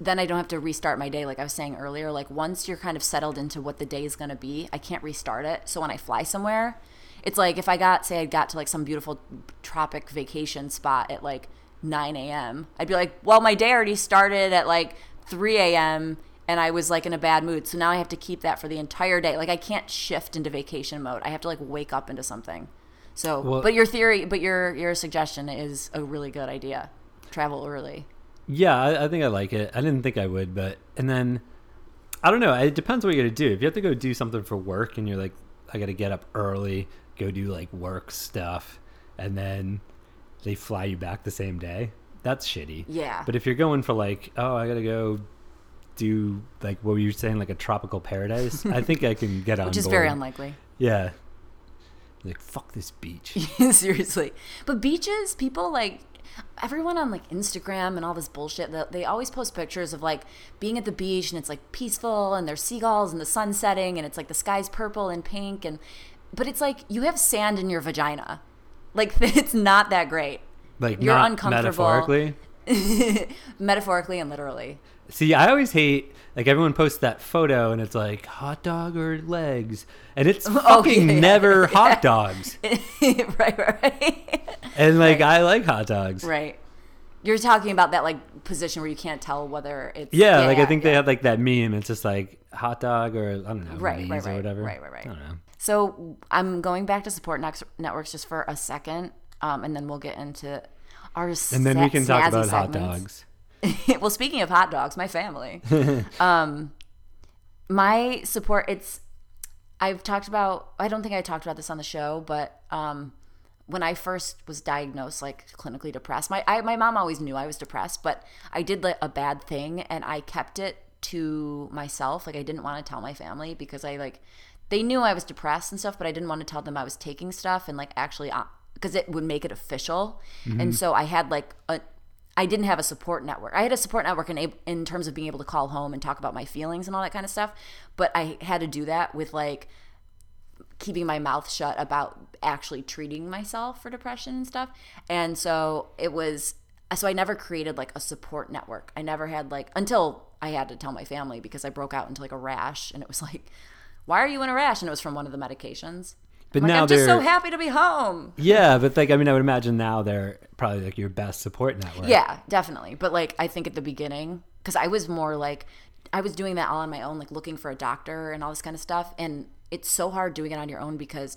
then I don't have to restart my day. Like I was saying earlier, like once you're kind of settled into what the day is going to be, I can't restart it. So when I fly somewhere, it's like if I got, say, I got to like some beautiful tropic vacation spot at like 9 a.m., I'd be like, well, my day already started at like 3 a.m. and I was like in a bad mood. So now I have to keep that for the entire day. Like I can't shift into vacation mode. I have to like wake up into something. So, Well- but your theory, but your your suggestion is a really good idea. Travel early. yeah I, I think i like it i didn't think i would but and then i don't know it depends what you're gonna do if you have to go do something for work and you're like i gotta get up early go do like work stuff and then they fly you back the same day that's shitty Yeah. But if you're going for like, oh, I gotta go do like what were you saying, like a tropical paradise, I think I can get [LAUGHS] on. Which is board. very unlikely. Yeah. Like fuck this beach. [LAUGHS] Seriously. But beaches, people like everyone on like Instagram and all this bullshit, they, they always post pictures of like being at the beach and it's like peaceful and there's seagulls and the sun setting and it's like the sky's purple and pink and but it's like you have sand in your vagina. Like [LAUGHS] it's not that great. Like You're uncomfortable. metaphorically. [LAUGHS] Metaphorically and literally. See, I always hate like everyone posts that photo and it's like hot dog or legs, and it's [LAUGHS] oh, fucking Oh, yeah, yeah, never yeah. hot dogs. right, right, right. And like I like hot dogs. right. You're talking about that like position where you can't tell whether it's Yeah, like I think they have like that meme. It's just like hot dog or I don't know, Right, Lay's right, or whatever. right, right, right. I don't know. So I'm going back to support networks just for a second, um, and then we'll get into our And then we can talk about hot dogs. [LAUGHS] well, speaking of hot dogs, my family, [LAUGHS] um, my support. It's I've talked about. I don't think I talked about this on the show, but um, when I first was diagnosed, like clinically depressed, my I, my mom always knew I was depressed, but I did like a bad thing, and I kept it to myself. Like I didn't want to tell my family because I like they knew I was depressed and stuff, but I didn't want to tell them I was taking stuff and like actually uh, because it would make it official. And mm-hmm. so I had like a I didn't have a support network. I had a support network in in terms of being able to call home and talk about my feelings and all that kind of stuff, but I had to do that with like keeping my mouth shut about actually treating myself for depression and stuff. And so it was so I never created like a support network. I never had like until I had to tell my family because I broke out into like a rash and it was like why are you in a rash? And it was from one of the medications. But I'm like, now I'm just so happy to be home. Yeah, but like I mean, I would imagine now they're probably like your best support network. Yeah, definitely. But like I think at the beginning, because I was more like I was doing that all on my own, like looking for a doctor and all this kind of stuff. And it's so hard doing it on your own because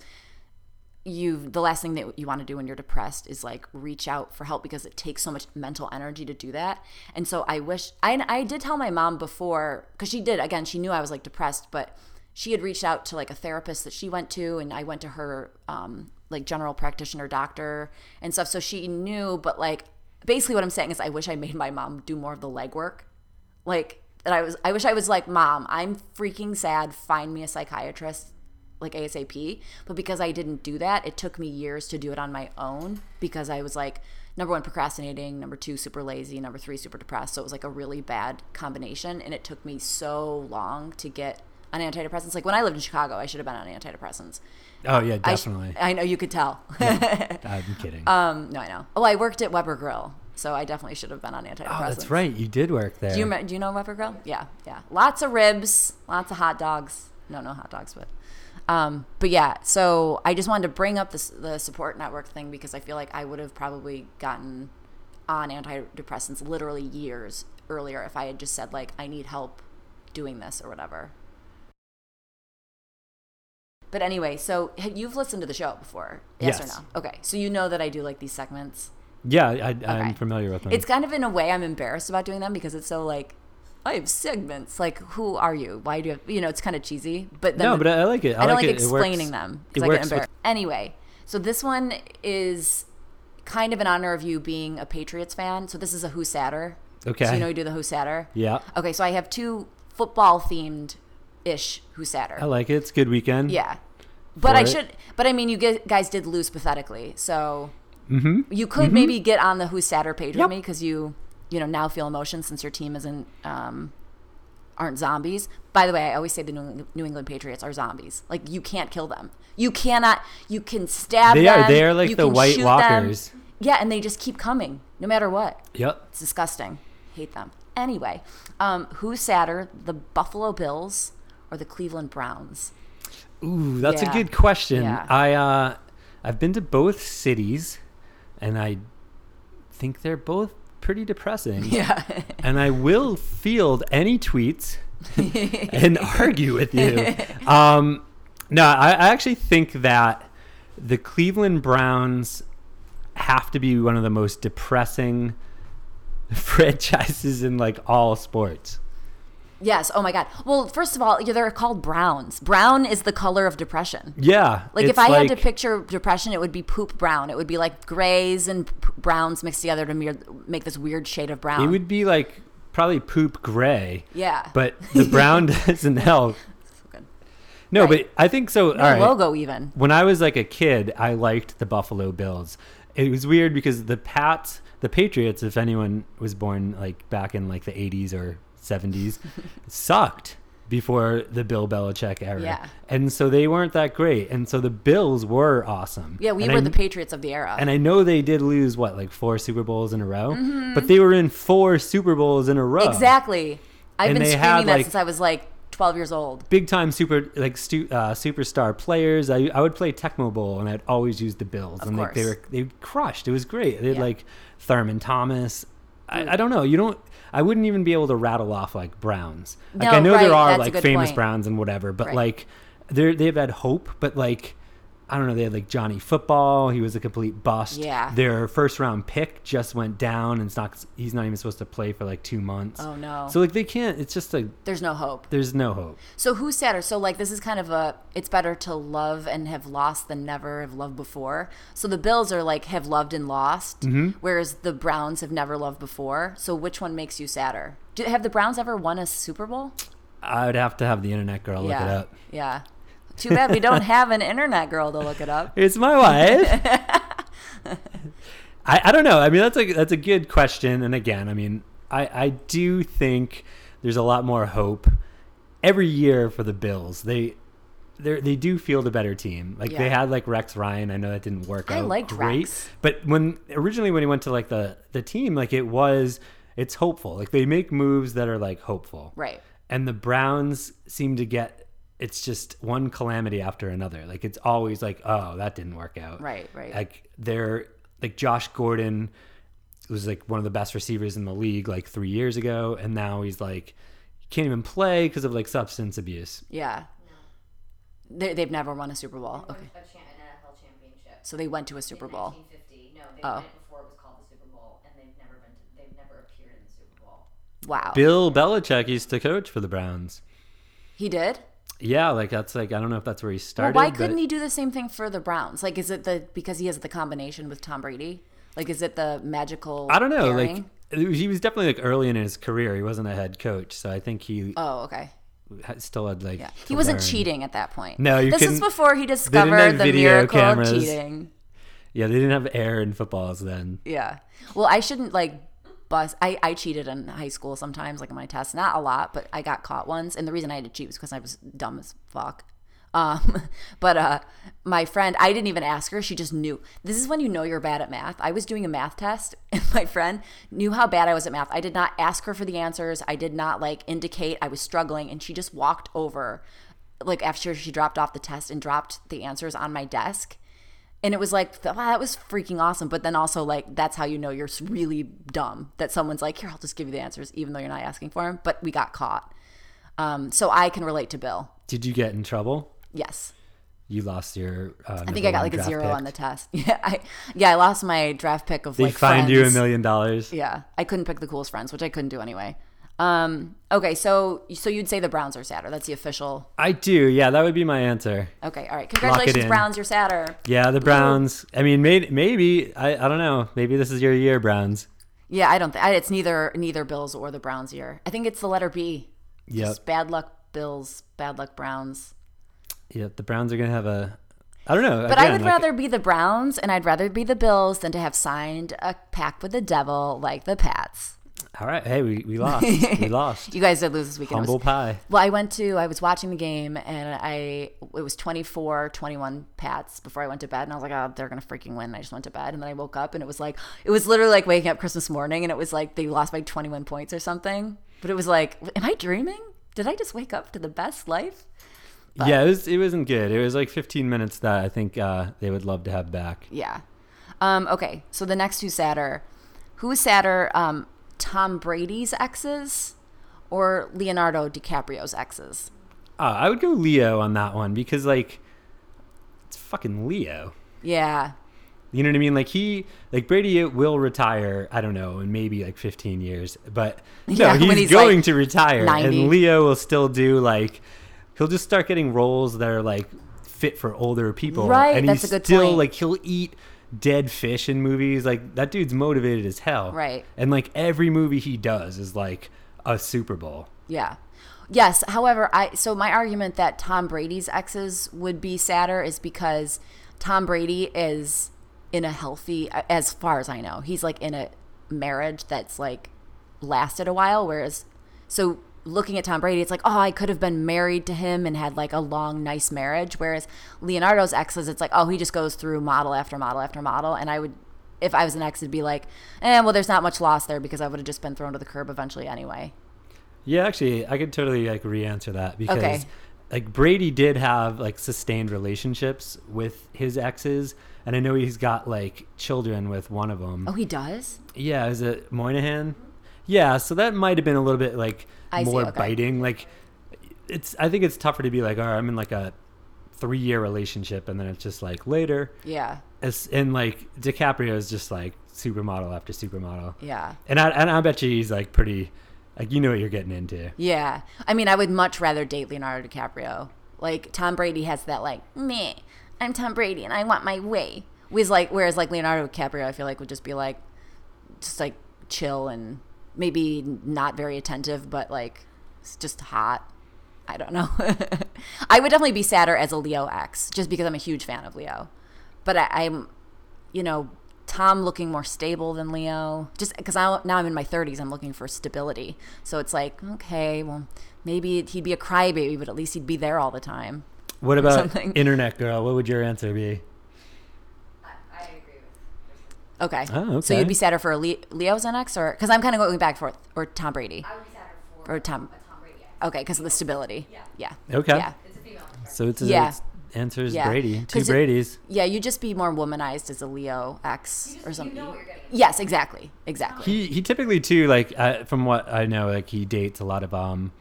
you the last thing that you want to do when you're depressed is like reach out for help because it takes so much mental energy to do that. And so I wish I I did tell my mom before cuz she did again she knew I was like depressed but she had reached out to like a therapist that she went to and I went to her um like general practitioner doctor and stuff so she knew but like basically what I'm saying is I wish I made my mom do more of the legwork like that I was I wish I was like mom I'm freaking sad find me a psychiatrist like ASAP. But because I didn't do that, it took me years to do it on my own because I was like, number one, procrastinating, number two, super lazy, number three, super depressed. So it was like a really bad combination. And it took me so long to get on antidepressants. Like when I lived in Chicago, I should have been on antidepressants. Oh yeah, definitely. I, know you could tell. [LAUGHS] I'm kidding. um, no, I know. Oh, I worked at Weber Grill. So I definitely should have been on antidepressants. oh, that's right. You did work there. Do you, do you know Weber Grill? Yeah, yeah. Lots of ribs, lots of hot dogs. No, no hot dogs, but um, but yeah, so I just wanted to bring up this, the support network thing because I feel like I would have probably gotten on antidepressants literally years earlier if I had just said like I need help doing this or whatever. But anyway, so you've listened to the show before, yes, Yes. or no? Okay, so you know that I do like these segments. yeah, I, I'm Okay. familiar with them. It's kind of in a way I'm embarrassed about doing them because it's so like I have segments. Like, who are you? Why do you? Have, you know, it's kind of cheesy. But then no, the- but I, like it. I, I don't like like it. It works- explaining them It because I get works with, embarrassed. Anyway, so this one is kind of in honor of you being a Patriots fan. So this is a Who's Sadder. Okay. So you know you do the Who's Sadder. yeah, Okay, so I have two football themed ish Who's Sadder. I like it. It's a good weekend. Yeah. But I it. should. But I mean, you guys did lose pathetically, so Mm-hmm. you could maybe get on the Who's Sadder page Yep. with me because you, you know, now feel emotion since your team isn't um, aren't zombies. By the way, I always say the New England Patriots are zombies. Like you can't kill them. You cannot. You can stab They them. are. They are like you the White shoot them. Walkers. Yeah, and they just keep coming no matter what. Yep. It's disgusting. Hate them. Anyway, um, who's sadder, the Buffalo Bills or the Cleveland Browns? Ooh, that's Yeah. a good question. Yeah. I uh, I've been to both cities, and I think they're both pretty depressing. [LAUGHS] Yeah. and I will field any tweets [LAUGHS] and argue with you. Um, no, I, I actually think that the Cleveland Browns have to be one of the most depressing [LAUGHS] franchises in like all sports. Yes. Oh my God. Well, first of all, they're called Browns. Brown is the color of depression. Yeah, Like if I had to picture depression, it would be poop brown. It would be like grays and p- browns mixed together to mere- make this weird shade of brown. it would be like probably poop gray, yeah. but the brown [LAUGHS] doesn't help. No, Right. but I think so. No all right. logo even. when I was like a kid, I liked the Buffalo Bills. It was weird because the Pats, the Patriots, if anyone was born like back in like the 80s or 70s, sucked before the Bill Belichick era. Yeah. And so they weren't that great. And so the Bills were awesome. Yeah, we And were I- the Patriots of the era. And I know they did lose what, like four Super Bowls in a row, Mm-hmm. but they were in four Super Bowls in a row. exactly. I've And been screaming had, that like- since I was like 12 years old. big time super like stu- uh, superstar players. I, I would play Tecmo Bowl and I'd always use the Bills Of and like they were they crushed. It was great. They had Yeah. like Thurman Thomas. I, I don't know. You don't. I wouldn't even be able to rattle off like Browns. Like No, I know right, there are like famous point. Browns and whatever, but Right. like they're they've had hope. But like I don't know. They had like Johnny Football. He was a complete bust. Yeah. Their first round pick just went down and it's not. He's not even supposed to play for like two months. Oh, no. So like they can't. It's just a. There's no hope. There's no hope. So who's sadder? So like this is kind of a it's better to love and have lost than never have loved before. So the Bills are like have loved and lost, Mm-hmm. whereas the Browns have never loved before. So which one makes you sadder? Do, have the Browns ever won a Super Bowl? I would have to have the internet girl look it up. yeah. Too bad we don't have an internet girl to look it up. It's my wife. [LAUGHS] I, I don't know. I mean, that's a that's a good question. And again, I mean, I I do think there's a lot more hope every year for the Bills. They they they do field a better team. Like they had like Rex Ryan. I know that didn't work I out liked great, Rex. but when originally when he went to like the the team, like it was it's hopeful. Like they make moves that are like hopeful. Right. and the Browns seem to get it's just one calamity after another. Like it's always like, oh, that didn't work out. Right, right. Like they're like Josh Gordon was like one of the best receivers in the league like three years ago, and now he's like can't even play because of like substance abuse. Yeah. They, they've never won a Super Bowl. Okay. a, cha- an NFL championship So they went to a Super in Bowl. 1950. No, they Oh. went before it was called the Super Bowl, and they've never been. To, they've never appeared in the Super Bowl. Wow. Bill Belichick used to coach for the Browns. He did? Yeah, like that's like I don't know if that's where he started. Well, why couldn't he do the same thing for the Browns? Like, is it the because he has the combination with Tom Brady? Like, is it the magical? I don't know. pairing? Like he was definitely like early in his career. He wasn't a head coach, so I think he oh, okay. still had like. Yeah, he wasn't learn. cheating at that point. No, you this is before he discovered the miracle cameras. of cheating. Yeah, they didn't have air in footballs then. Yeah. Well, I shouldn't like bust. I, I cheated in high school sometimes, like in my tests. Not a lot, but I got caught once. And the reason I had to cheat was because I was dumb as fuck. Um, [LAUGHS] but uh, my friend, I didn't even ask her. She just knew. This is when you know you're bad at math. I was doing a math test, [LAUGHS] and my friend knew how bad I was at math. I did not ask her for the answers. I did not like indicate I was struggling, and she just walked over, like after she dropped off the test and dropped the answers on my desk and it was like wow, that was freaking awesome. But then also like that's how you know you're really dumb that someone's like here i'll just give you the answers even though you're not asking for them but we got caught. Um, so i can relate to bill. Did you get in trouble? yes. You lost your. Uh, i think i got like a zero on the test. [LAUGHS] Yeah i yeah i lost my draft pick of They like fined you a million dollars. yeah i couldn't pick the coolest friends which i couldn't do anyway um, okay so so you'd say the browns are sadder that's the official I do. Yeah, that would be my answer. okay all right congratulations browns you're sadder Yeah, the Browns. I mean, may, maybe I, I don't know. Maybe this is your year, Browns. Yeah, I don't think it's neither neither Bills or the Browns year. I think it's the letter B. Just bad luck Bills, bad luck Browns. Yep. The Browns are gonna have a. I don't know. But I would like- rather be the Browns and I'd rather be the Bills than to have signed a pact with the devil like the Pats. All right. Hey, we, we lost. [LAUGHS] we lost. You guys did lose this weekend. It was- Humble pie. Well, I went to, I was watching the game and I, it was 24, 21 Pats before I went to bed. And I was like, oh, they're going to freaking win. And I just went to bed. And then I woke up and it was like, it was literally like waking up Christmas morning and it was like they lost by 21 points or something. But it was like, am I dreaming? Did I just wake up to the best life? Yeah, it was. It wasn't good. It was like 15 minutes that I think uh, they would love to have back. Yeah. Um, okay. So the next two sadder. Who is sadder, um, Tom Brady's exes or Leonardo DiCaprio's exes? Uh, I would go Leo on that one because like, it's fucking Leo. Yeah. You know what I mean? Like he, like Brady will retire. I don't know, in maybe like 15 years, but no, Yeah, he's, he's, going like, to retire, 90. and Leo will still do like, he'll just start getting roles that are like fit for older people, Right, And that's he's a good still point. like he'll eat dead fish in movies. Like that dude's motivated as hell, Right. And like every movie he does is like a Super Bowl. Yeah. Yes. However, I so my argument that Tom Brady's exes would be sadder is because Tom Brady is in a healthy, as far as I know, he's like in a marriage that's like lasted a while. Whereas, so looking at Tom Brady, it's like, oh, I could have been married to him and had like a long, nice marriage. Whereas Leonardo's exes, it's like, oh, he just goes through model after model after model. And I would, if I was an ex, it'd be like, eh, well, there's not much loss there because I would have just been thrown to the curb eventually anyway. Yeah, actually, I could totally like re-answer that because Okay. like Brady did have like sustained relationships with his exes, and I know he's got like children with one of them. Oh, he does? Yeah, is it Moynahan? Yeah, so that might have been a little bit like I see, more okay. biting. Like, it's I think it's tougher to be like, all right, I'm in like a three-year relationship, and then it's just like later. Yeah. It's, and like DiCaprio is just like supermodel after supermodel, Yeah. and I and I bet you he's like pretty, like you know what you're getting into. Yeah. I mean, I would much rather date Leonardo DiCaprio. Like Tom Brady has that like, me, I'm Tom Brady and I want my way. Whereas like whereas like Leonardo DiCaprio I feel like would just be like just like chill and maybe not very attentive, but like just hot. I don't know. [LAUGHS] I would definitely be sadder as a Leo X, just because I'm a huge fan of Leo. But I, I'm, you know, Tom looking more stable than Leo, just because now I'm in my 30s, I'm looking for stability. So it's like, okay, well, maybe he'd be a crybaby, but at least he'd be there all the time. What about something. internet girl? What would your answer be? I, I agree with. Okay. Oh, So you'd be sadder for a Le- Leo's an ex, or because I'm kind of going back and forth, or Tom Brady. I would be sadder for Or Tom- Tom Brady. Okay, because of the stability. Yeah. Yeah. Okay. Yeah. It's a female. So it's, Yeah. it's answers Yeah. Brady. Two 'Cause it- Brady's. Yeah, you'd just be more womanized as a Leo ex You or something. You know what you're. Yes, exactly, exactly. He he typically too like uh, from what I know like he dates a lot of um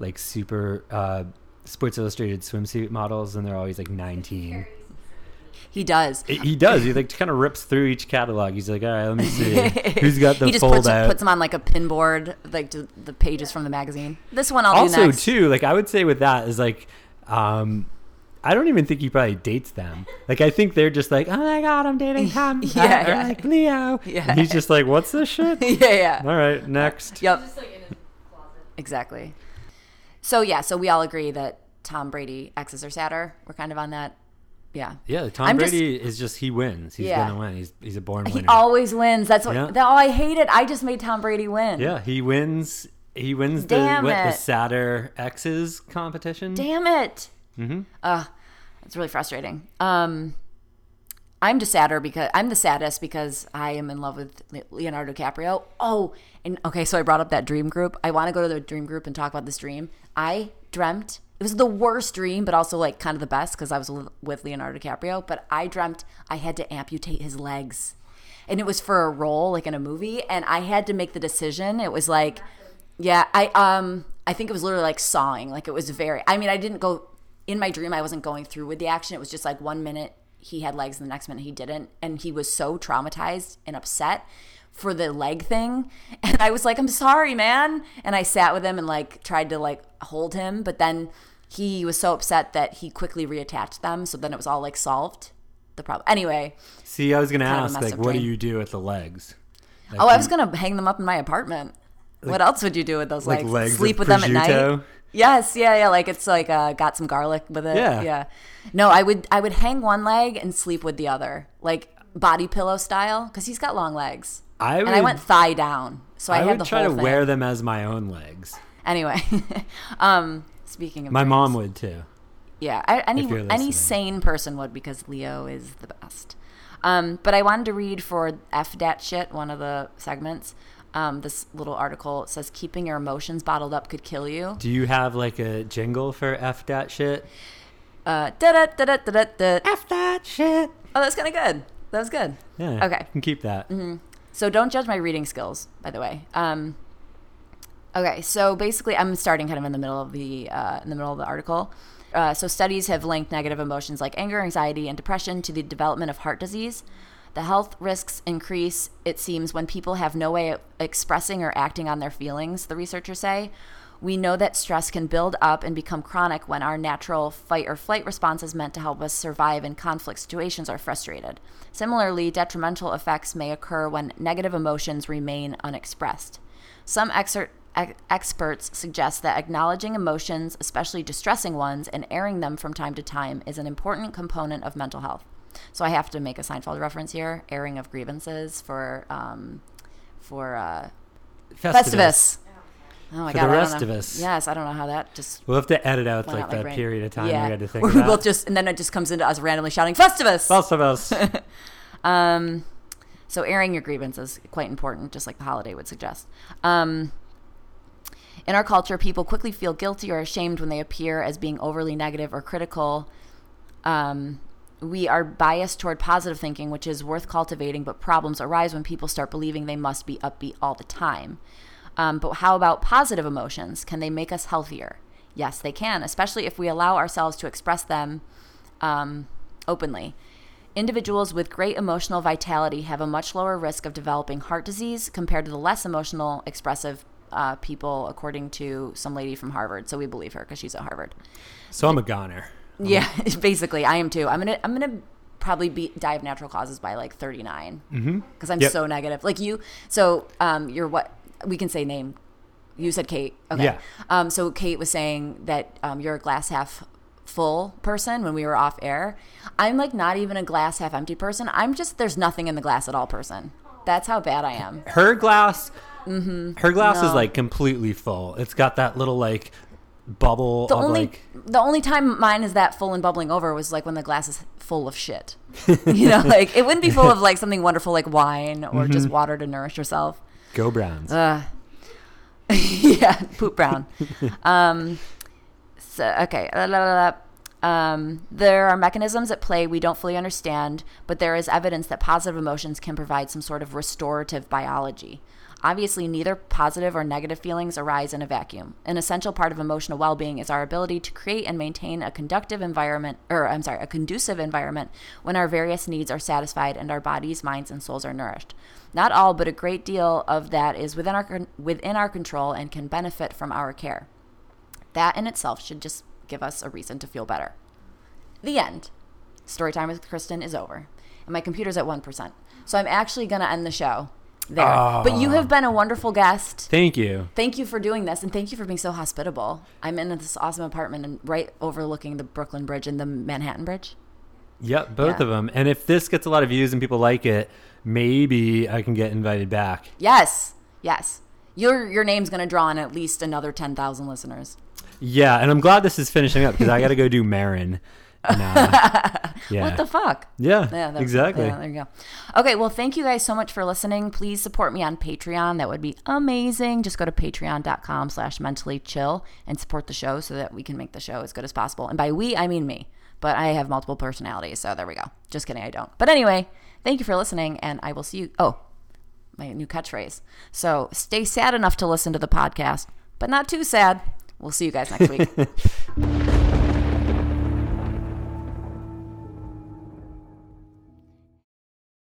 like super uh Sports Illustrated swimsuit models and they're always like 19. He does. He- does. He like kind of rips through each catalog. He's like, all right, let me see [LAUGHS] who's got the full out?" he just puts, puts them on like a pinboard, like to the pages from the magazine. This one I'll do also, too, like I would say with that is like, um, I don't even think he probably dates them. Like I think they're just like, oh my god, I'm dating [LAUGHS] Tom. [LAUGHS] Yeah, like Leo. Yeah. And he's just like, what's this shit? yeah, yeah. All right, next. Yep. Like in his closet. Exactly. So yeah, so we all agree that Tom Brady exes are sadder. We're kind of on that. Yeah. Yeah, Tom I'm just- Brady is just he wins. He's Yeah. gonna win. He's he's a born winner. He always wins. That's what. Yeah. that- oh, I hate it. I just made Tom Brady win. yeah, he wins. He wins the Damn what, the sadder exes competition. Damn it. Mhm. Uh, it's really frustrating. Um, I'm just sadder because I'm the saddest because I am in love with Leonardo DiCaprio. Oh, and okay, so I brought up that dream group. I want to go to the dream group and talk about this dream. I dreamt it was the worst dream, but also like kind of the best because I was with Leonardo DiCaprio. But I dreamt I had to amputate his legs, and it was for a role like in a movie, and I had to make the decision. It was like, yeah, I um, I think it was literally like sawing. Like it was very. I mean, I didn't go in my dream. I wasn't going through with the action. It was just like one minute he had legs and the next minute he didn't, and he was so traumatized and upset for the leg thing and i was like i'm sorry man and i sat with him and like tried to like hold him but then he was so upset that he quickly reattached them so then it was all like solved the problem anyway See, I was of a ask like, what do you do with the legs? Like, oh i was gonna hang them up in my apartment what else would you do with those like legs legs sleep with them at night? Yes, yeah, yeah. Like it's like uh, got some garlic with it. Yeah. yeah. No, I would I would hang one leg and sleep with the other, like body pillow style, because he's got long legs. I would, and I went thigh down, so I, I had would the try whole to thing. wear them as my own legs. Anyway, [LAUGHS] um, speaking of My dreams, mom would too. yeah, I, any any sane person would because Leo is the best. Um, but I wanted to read for F dat shit one of the segments. Um, this little article says keeping your emotions bottled up could kill you. Do you have like a jingle for F that shit? Uh, da da da da da da. F that shit. Oh, that's kind of good. That was good. Yeah. Okay. You can keep that. So don't judge my reading skills, by the way. Um, okay, so basically, I'm starting kind of in the middle of the uh, in the middle of the article. Uh, so studies have linked negative emotions like anger, anxiety, and depression to the development of heart disease. The health risks increase, it seems, when people have no way of expressing or acting on their feelings, the researchers say. We know that stress can build up and become chronic when our natural fight or flight responses meant to help us survive in conflict situations are frustrated. Similarly, detrimental effects may occur when negative emotions remain unexpressed. Some exer- ex- experts suggest that acknowledging emotions, especially distressing ones, and airing them from time to time is an important component of mental health. So I have to make a Seinfeld reference here: airing of grievances for um, for uh, Festivus. Oh my For god! the rest of us. Yes, I don't know how that just We'll have to edit out like out that brain. period of time Yeah, we had to think where [LAUGHS] we about. both just and then it just comes into us randomly shouting Festivus. Both of us. Um, so airing your grievances is quite important, just like the holiday would suggest. Um, in our culture, people quickly feel guilty or ashamed when they appear as being overly negative or critical. Um, we are biased toward positive thinking, which is worth cultivating, but problems arise when people start believing they must be upbeat all the time. Um, but how about positive emotions? Can they make us healthier? Yes, they can, especially if we allow ourselves to express them um, openly. Individuals with great emotional vitality have a much lower risk of developing heart disease compared to the less emotional, expressive uh, people, according to some lady from Harvard. So we believe her because she's at Harvard. so I'm a goner. Yeah, [LAUGHS] basically, I am too. I'm gonna, I'm gonna probably be die of natural causes by like 39 because I'm Yep. so negative. Like you, so um, you're what we can say name. You said Kate. Okay. Yeah. Um, so Kate was saying that um, you're a glass half full person when we were off air. I'm like not even a glass half empty person. I'm just there's nothing in the glass at all person. That's how bad I am. Her glass. Her glass is Mm-hmm. Like completely full. It's got that little like bubble The of only like. the only time mine is that full and bubbling over was like when the glass is full of shit. [LAUGHS] you know, [LAUGHS] like it wouldn't be full of like [LAUGHS] something wonderful like wine or just Mm-hmm. water to nourish yourself. Go Browns. Uh, yeah, poop brown. um, so okay. La, la, la. Um, there are mechanisms at play we don't fully understand, but there is evidence that positive emotions can provide some sort of restorative biology. Obviously, neither positive or negative feelings arise in a vacuum. An essential part of emotional well being is our ability to create and maintain a conductive environment, or I'm sorry, a conducive environment when our various needs are satisfied and our bodies, minds, and souls are nourished. Not all, but a great deal of that is within our, within our control and can benefit from our care. That in itself should just give us a reason to feel better. The end. Storytime with Kristen is over. And my computer's at 1%. So I'm actually going to end the show there. But you ah. have been a wonderful guest. Thank you. Thank you for doing this, and thank you for being so hospitable. I'm in this awesome apartment and right overlooking the Brooklyn Bridge and the Manhattan Bridge. Yep, both Yeah. of them. And if this gets a lot of views and people like it, maybe I can get invited back. Yes, yes. Your your name's gonna draw in at least another ten thousand listeners. Yeah, and I'm glad this is finishing up because I got to go do Marin. [LAUGHS] Uh, [LAUGHS] yeah. What the fuck? yeah, Yeah, exactly. yeah, there you go. Okay, well, thank you guys so much for listening. Please support me on Patreon. That would be amazing. Just go to patreon.com slash mentally chill and support the show so that we can make the show as good as possible. And by we, I mean me. But I have multiple personalities, so there we go. Just kidding, I don't. But anyway, thank you for listening, and I will see you. Oh, my new catchphrase. So stay sad enough to listen to the podcast, but not too sad. We'll see you guys next week. [LAUGHS]